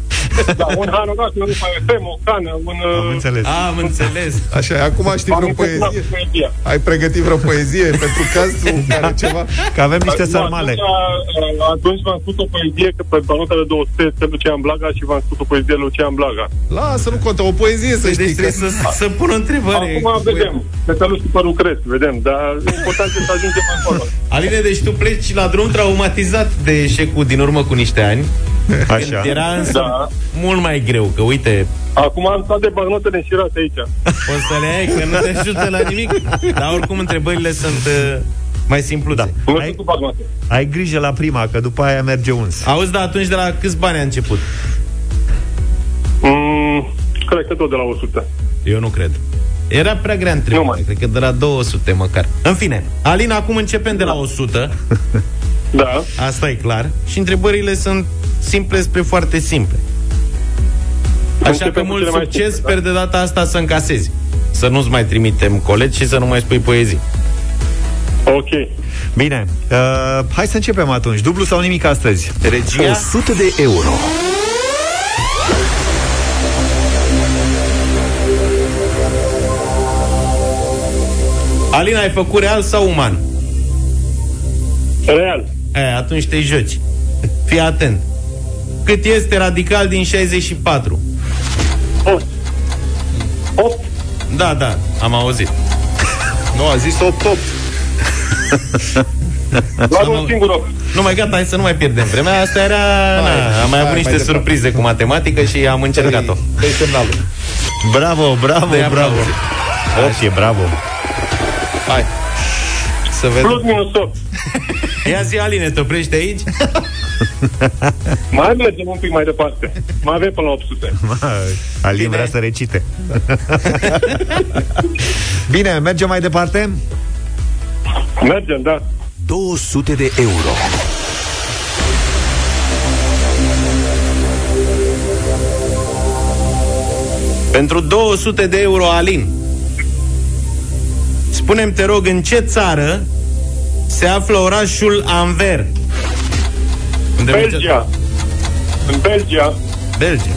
Speaker 15: Da, un hanorac, un FM, o cană, un...
Speaker 1: Am
Speaker 15: Uh,
Speaker 1: înțeles.
Speaker 3: A, am înțeles.
Speaker 2: Așa, acum știi
Speaker 15: am
Speaker 2: vreo
Speaker 15: impresionat
Speaker 2: poezie?
Speaker 15: cu poezia.
Speaker 2: Ai pregătit vreo poezie pentru cazul în care ceva?
Speaker 1: Că avem niște
Speaker 15: Nu,
Speaker 1: sarmale.
Speaker 15: Atunci, uh, atunci v-am spus o poezie că pe bancnota de 200 este Lucian Blaga și v-am spus o poezie de Lucian Blaga.
Speaker 2: Lasă, nu contă, o poezie să
Speaker 3: Păi
Speaker 2: știi
Speaker 3: deci
Speaker 2: că...
Speaker 3: trebuie să, să pun o întrebare.
Speaker 15: Acum vedem. Cătăluș și părul cresc, vedem. Dar important este să ajungem acolo.
Speaker 3: Aline, deci tu pleci la drum traumatizat de eșecul din urmă cu niște ani.
Speaker 1: Așa.
Speaker 3: Era însă
Speaker 15: Da.
Speaker 3: Mult mai greu, că uite,
Speaker 15: Acum am toate bancnotele înșirate aici.
Speaker 3: poți să le ai, că nu te ajută la nimic. Dar oricum întrebările sunt uh, mai simpluțe.
Speaker 1: Da.
Speaker 15: Nu
Speaker 1: Ai-
Speaker 15: sunt cu bancnote.
Speaker 1: Ai grijă la prima, că după aia merge uns.
Speaker 3: Auzi, dar atunci de la câți bani a început?
Speaker 15: Mm, cred că tot de la 100.
Speaker 3: Eu nu cred. Era prea grea
Speaker 15: Nu
Speaker 3: întrebare,
Speaker 15: mai.
Speaker 3: cred că de la 200 măcar. În fine, Alina, acum începem de la 100,
Speaker 15: Da.
Speaker 3: asta e clar, și întrebările sunt simple spre foarte simple. Așa
Speaker 15: Începem
Speaker 3: că
Speaker 15: cu
Speaker 3: mult
Speaker 15: cele mai
Speaker 3: succes,
Speaker 15: simple,
Speaker 3: sper de data asta să încasezi. Să nu-ți mai trimitem colegi și să nu mai spui poezii.
Speaker 15: Ok.
Speaker 1: Bine, uh, hai să începem atunci. Dublu sau nimic astăzi?
Speaker 3: Regia?
Speaker 12: 100 de euro.
Speaker 3: Alina, ai făcut real sau uman?
Speaker 15: Real.
Speaker 3: E, atunci te joci. Fii atent. Cât este radical din 64?
Speaker 15: 8. 8.
Speaker 3: Da, da, am auzit.
Speaker 2: Nu, a zis 8-8.
Speaker 15: Luăm un singur 8.
Speaker 3: Nu mai gata, hai să nu mai pierdem vremea. Asta era... Na, am mai avut
Speaker 2: hai,
Speaker 3: niște
Speaker 2: mai
Speaker 3: surprize cu matematică și am încercat-o.
Speaker 2: Dă-i semnalul.
Speaker 1: Bravo, bravo,
Speaker 3: Dă-i
Speaker 1: bravo.
Speaker 3: aplauze.
Speaker 1: 8 e bravo.
Speaker 2: Hai. Să vedem.
Speaker 15: Plus minus 8.
Speaker 3: Ia zi, Aline, te oprești aici? [LAUGHS] [LAUGHS]
Speaker 15: Mai mergem un pic mai departe. Mai avem până la 800.
Speaker 1: Alin
Speaker 3: Bine.
Speaker 1: vrea să recite. [LAUGHS] Bine, mergem mai departe?
Speaker 15: Mergem, da.
Speaker 12: 200 de euro.
Speaker 3: Pentru 200 de euro, Alin. Spunem, te rog, în ce țară se află orașul Anver? Unde merge-
Speaker 15: Belgia. În Belgia.
Speaker 3: Belgia.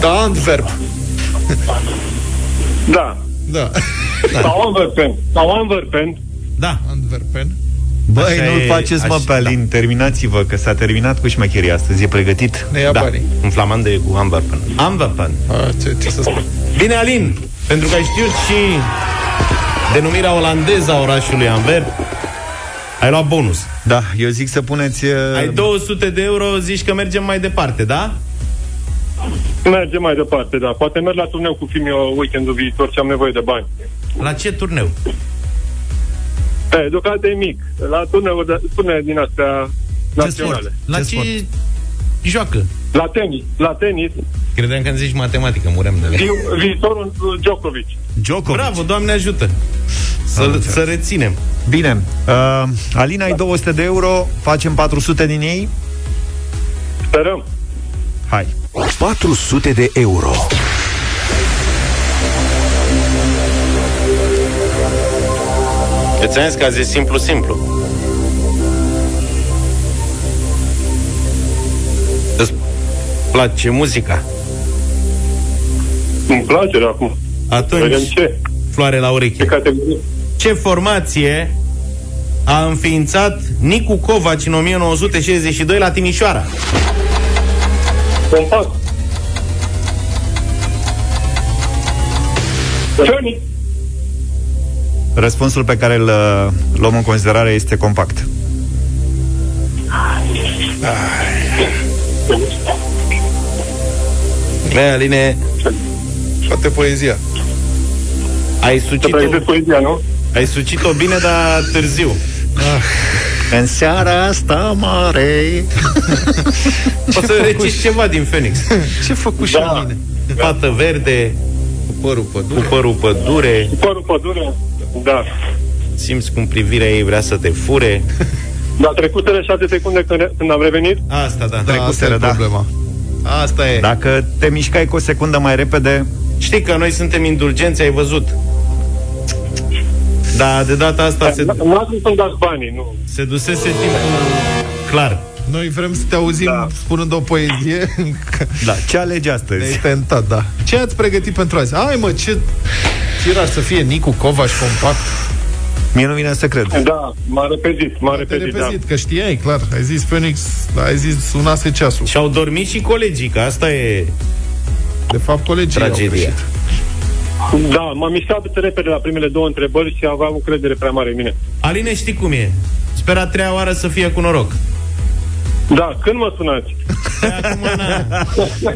Speaker 2: Da, Antwerp.
Speaker 15: Da.
Speaker 2: Da.
Speaker 15: Sau Antwerpen. Sau Antwerpen.
Speaker 3: Da.
Speaker 2: Antwerpen.
Speaker 1: Băi,
Speaker 3: Așa
Speaker 1: nu-l
Speaker 3: e,
Speaker 1: faceți, mă,
Speaker 3: așa,
Speaker 1: pe Alin. Terminați-vă, că s-a terminat cu șmecheria astăzi. E pregătit?
Speaker 2: Ne ia
Speaker 3: Da,
Speaker 2: banii.
Speaker 3: în flamandă e cu Antwerpen. Antwerpen.
Speaker 2: A, ce, ce să spun?
Speaker 3: Bine, Alin, pentru că ai știut și denumirea olandeză a orașului Anver, ai luat bonus.
Speaker 1: Da, eu zic să puneți... uh,
Speaker 3: Ai 200 de euro, zici că mergem mai departe, da?
Speaker 15: Mergem mai departe, da. Poate merg la turneu cu filmul weekendul viitor și am nevoie de bani.
Speaker 3: La ce turneu?
Speaker 15: E, deocamdată e mic. La turneu, de, turneu din astea naționale.
Speaker 3: La ce, ce joacă?
Speaker 15: La tenis. La tenis.
Speaker 3: Credeam că îmi zici matematică, murem de
Speaker 15: Vi, viitorul Djokovic.
Speaker 1: Djokovic.
Speaker 3: Bravo, Doamne ajută. Să, să reținem.
Speaker 1: Bine. Uh, Alina, ai 200 de euro, facem 400 din ei?
Speaker 15: Sperăm.
Speaker 1: Hai.
Speaker 12: 400 de euro.
Speaker 3: Îți am zis că azi e simplu, simplu. Place muzica?
Speaker 15: Îmi place de acum.
Speaker 3: Atunci,
Speaker 15: Vedem ce.
Speaker 3: floare la ureche.
Speaker 15: Ce categorie?
Speaker 3: Ce formație a înființat Nicu Covaci în 1962 la Timișoara?
Speaker 15: Compact. Johnny.
Speaker 1: Răspunsul pe care îl uh, luăm în considerare este compact.
Speaker 3: Bine, Aline,
Speaker 2: Poate poezia.
Speaker 3: ai
Speaker 15: Să
Speaker 3: sucit-o,
Speaker 15: pregătesc poezia, nu?
Speaker 3: ai sucit-o bine, dar târziu.
Speaker 1: În seara asta mare [LAUGHS]
Speaker 3: O să reciți ceva din Phoenix.
Speaker 2: Ce făcut și
Speaker 15: Da.
Speaker 2: mine?
Speaker 3: Fată verde,
Speaker 2: Cu părul
Speaker 3: cu
Speaker 2: pădure.
Speaker 3: părul pădure,
Speaker 15: Părul pădure. Da.
Speaker 3: simți cum privirea ei vrea să te fure.
Speaker 15: Dar trecutele șase secunde când, când am revenit,
Speaker 3: Asta, da.
Speaker 2: Da, asta e
Speaker 1: da.
Speaker 2: problema. Asta e.
Speaker 1: Dacă te mișcai cu o secundă mai repede
Speaker 3: Știi că noi suntem indulgenți, ai văzut. Da, de data asta se,
Speaker 15: nu ați să-mi dați banii, nu.
Speaker 3: se dusese timpul clar.
Speaker 2: Noi vrem să te auzim da. spunând o poezie [LAUGHS]
Speaker 1: Da, ce alegi astăzi?
Speaker 2: Ne-ai tentat, da Ce ați pregătit pentru azi? Ai mă, ce tiraj să fie Nicu Covaș compact
Speaker 1: Mie nu vine să cred
Speaker 15: Da, m-a repezit, m-a
Speaker 2: Te
Speaker 15: repezit, da.
Speaker 2: repezit, că știai, clar Ai zis Phoenix, ai zis unase ceasul
Speaker 3: Și au dormit și colegii, că asta e
Speaker 2: De fapt, colegii au
Speaker 3: tragedia.
Speaker 2: greșit.
Speaker 15: Da, m-am mișcat de repede la primele două întrebări și aveam o credere prea mare în mine.
Speaker 3: Aline, știi cum e? Sper a treia oară să fie cu noroc.
Speaker 15: Da, când mă sunați?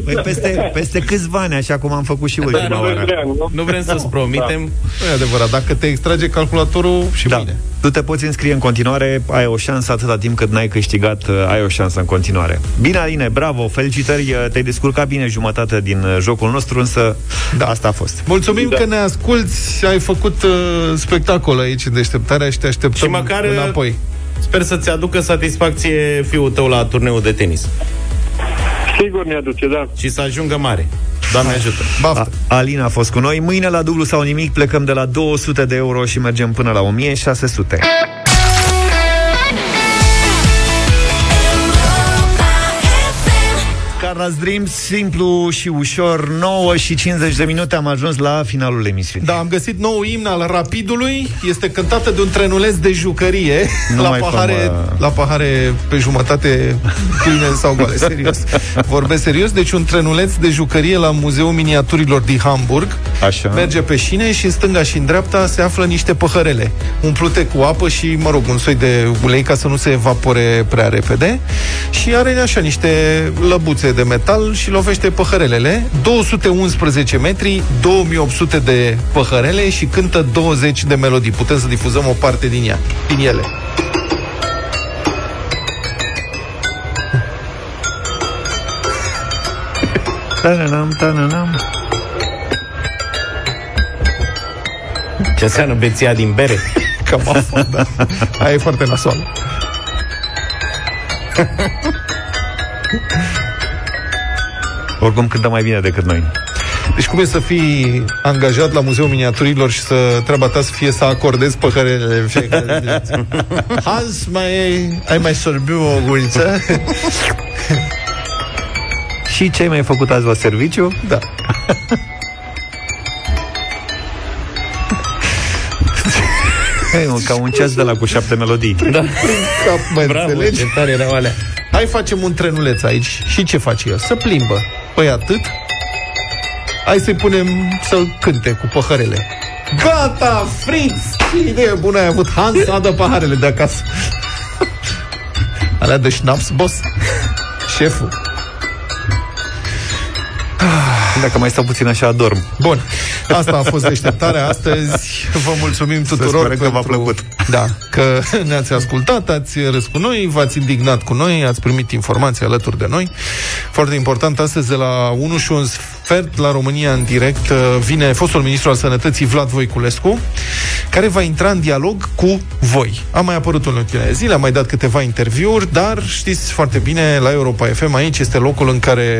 Speaker 1: Păi peste, peste câțiva ani, așa cum am făcut și
Speaker 3: Da,
Speaker 1: ultima
Speaker 3: nu,
Speaker 1: oară
Speaker 15: nu?
Speaker 3: Nu vrem să-ți promitem.
Speaker 2: Nu e adevărat, dacă te extrage calculatorul și
Speaker 1: da.
Speaker 2: bine
Speaker 1: Tu te poți înscrie în continuare, ai o șansă atâta timp cât n-ai câștigat, uh, ai o șansă în continuare. Bine, Aline, bravo, felicitări, uh, te-ai descurcat bine jumătate din uh, jocul nostru, însă da. asta a fost.
Speaker 2: Mulțumim da. că ne asculti, ai făcut uh, spectacol aici în deșteptarea și te așteptăm
Speaker 3: Și măcar
Speaker 2: înapoi.
Speaker 3: Sper să-ți aducă satisfacție fiul tău la turneul de tenis.
Speaker 15: Sigur mi-aduce, da.
Speaker 3: Și să ajungă mare. Doamne ajută.
Speaker 2: Baftă.
Speaker 1: A, Alina a fost cu noi. Mâine la dublu sau nimic plecăm de la 200 de euro și mergem până la 1600. Carla's Dreams, simplu și ușor 9 și 50 de minute am ajuns la finalul emisiunii
Speaker 2: Da, am găsit nou imn al Rapidului Este cântată de un trenuleț de jucărie
Speaker 1: Nu
Speaker 2: la,
Speaker 1: mai
Speaker 2: pahare,
Speaker 1: fă, mă.
Speaker 2: la pahare pe jumătate pline sau goale [LAUGHS] Serios Vorbesc serios Deci un trenuleț de jucărie la Muzeul Miniaturilor din Hamburg
Speaker 1: Așa.
Speaker 2: Merge pe șine și în stânga și în dreapta Se află niște păhărele Umplute cu apă și, mă rog, un soi de ulei Ca să nu se evapore prea repede Și are așa niște lăbuțe de metal Și lovește păhărelele 211 metri 2800 de păhărele Și cântă 20 de melodii Putem să difuzăm o parte din ea Din ele
Speaker 1: Ta-na-nam, ta-na-nam.
Speaker 3: Ce înseamnă beția din bere?
Speaker 2: Cam asta, da. Aia e foarte nasoală [LAUGHS]
Speaker 1: Oricum cântă mai bine decât noi.
Speaker 2: Deci cum e să fii angajat la Muzeul Miniaturilor și să treaba ta să fie să acordezi păhărele în fiecare dimineață? [LAUGHS] Hans, mai ai mai sorbiu o guriță? [LAUGHS]
Speaker 1: Și ce ai mai făcut azi la serviciu?
Speaker 2: Da. [LAUGHS]
Speaker 1: Hey, mă, ca un ceas de la cu șapte melodii.
Speaker 3: Da.
Speaker 2: Cap, mă,
Speaker 3: Bravo,
Speaker 2: înțelegi?
Speaker 3: ce tare erau alea.
Speaker 2: Hai facem un trenuleț aici Și ce face el? Să plimbă Păi atât Hai să-i punem să-l cânte cu păhărele Gata, Fritz! Ce idee bună ai avut Hans, adă paharele de acasă Alea de șnaps, boss Șeful Ah.
Speaker 1: Dacă mai stau puțin așa, adorm.
Speaker 2: Bun, asta a fost deșteptarea astăzi. Vă mulțumim tuturor
Speaker 1: Să că v-a plăcut.
Speaker 2: Da, că [LAUGHS] ne-ați ascultat, ați râs cu noi, v-ați indignat cu noi, ați primit informații alături de noi. Foarte important, astăzi de la 1 și un sfert la România în direct vine fostul ministru al sănătății Vlad Voiculescu, care va intra în dialog cu voi. A mai apărut în ultimele zile, a mai dat câteva interviuri, dar știți foarte bine, la Europa FM aici este locul în care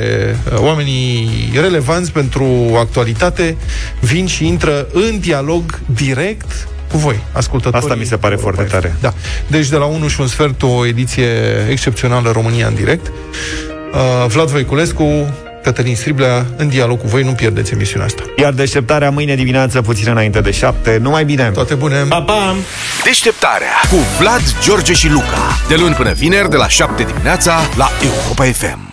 Speaker 2: uh, oamenii relevanți pentru actualitate vin și intră în dialog direct cu voi, ascultătorii.
Speaker 1: Asta mi se pare
Speaker 2: Europa
Speaker 1: foarte
Speaker 2: FM.
Speaker 1: tare.
Speaker 2: Da. Deci de la 1 și un sfert o ediție excepțională România în direct. Uh, Vlad Voiculescu, Cătălin Striblea, în dialog cu voi, nu pierdeți emisiunea asta.
Speaker 1: Iar deșteptarea mâine dimineață, puțin înainte de șapte. Numai bine!
Speaker 2: Toate bune!
Speaker 3: Pa, pa!
Speaker 12: Deșteptarea cu Vlad, George și Luca. De luni până vineri, de la 7 dimineața, la Europa FM.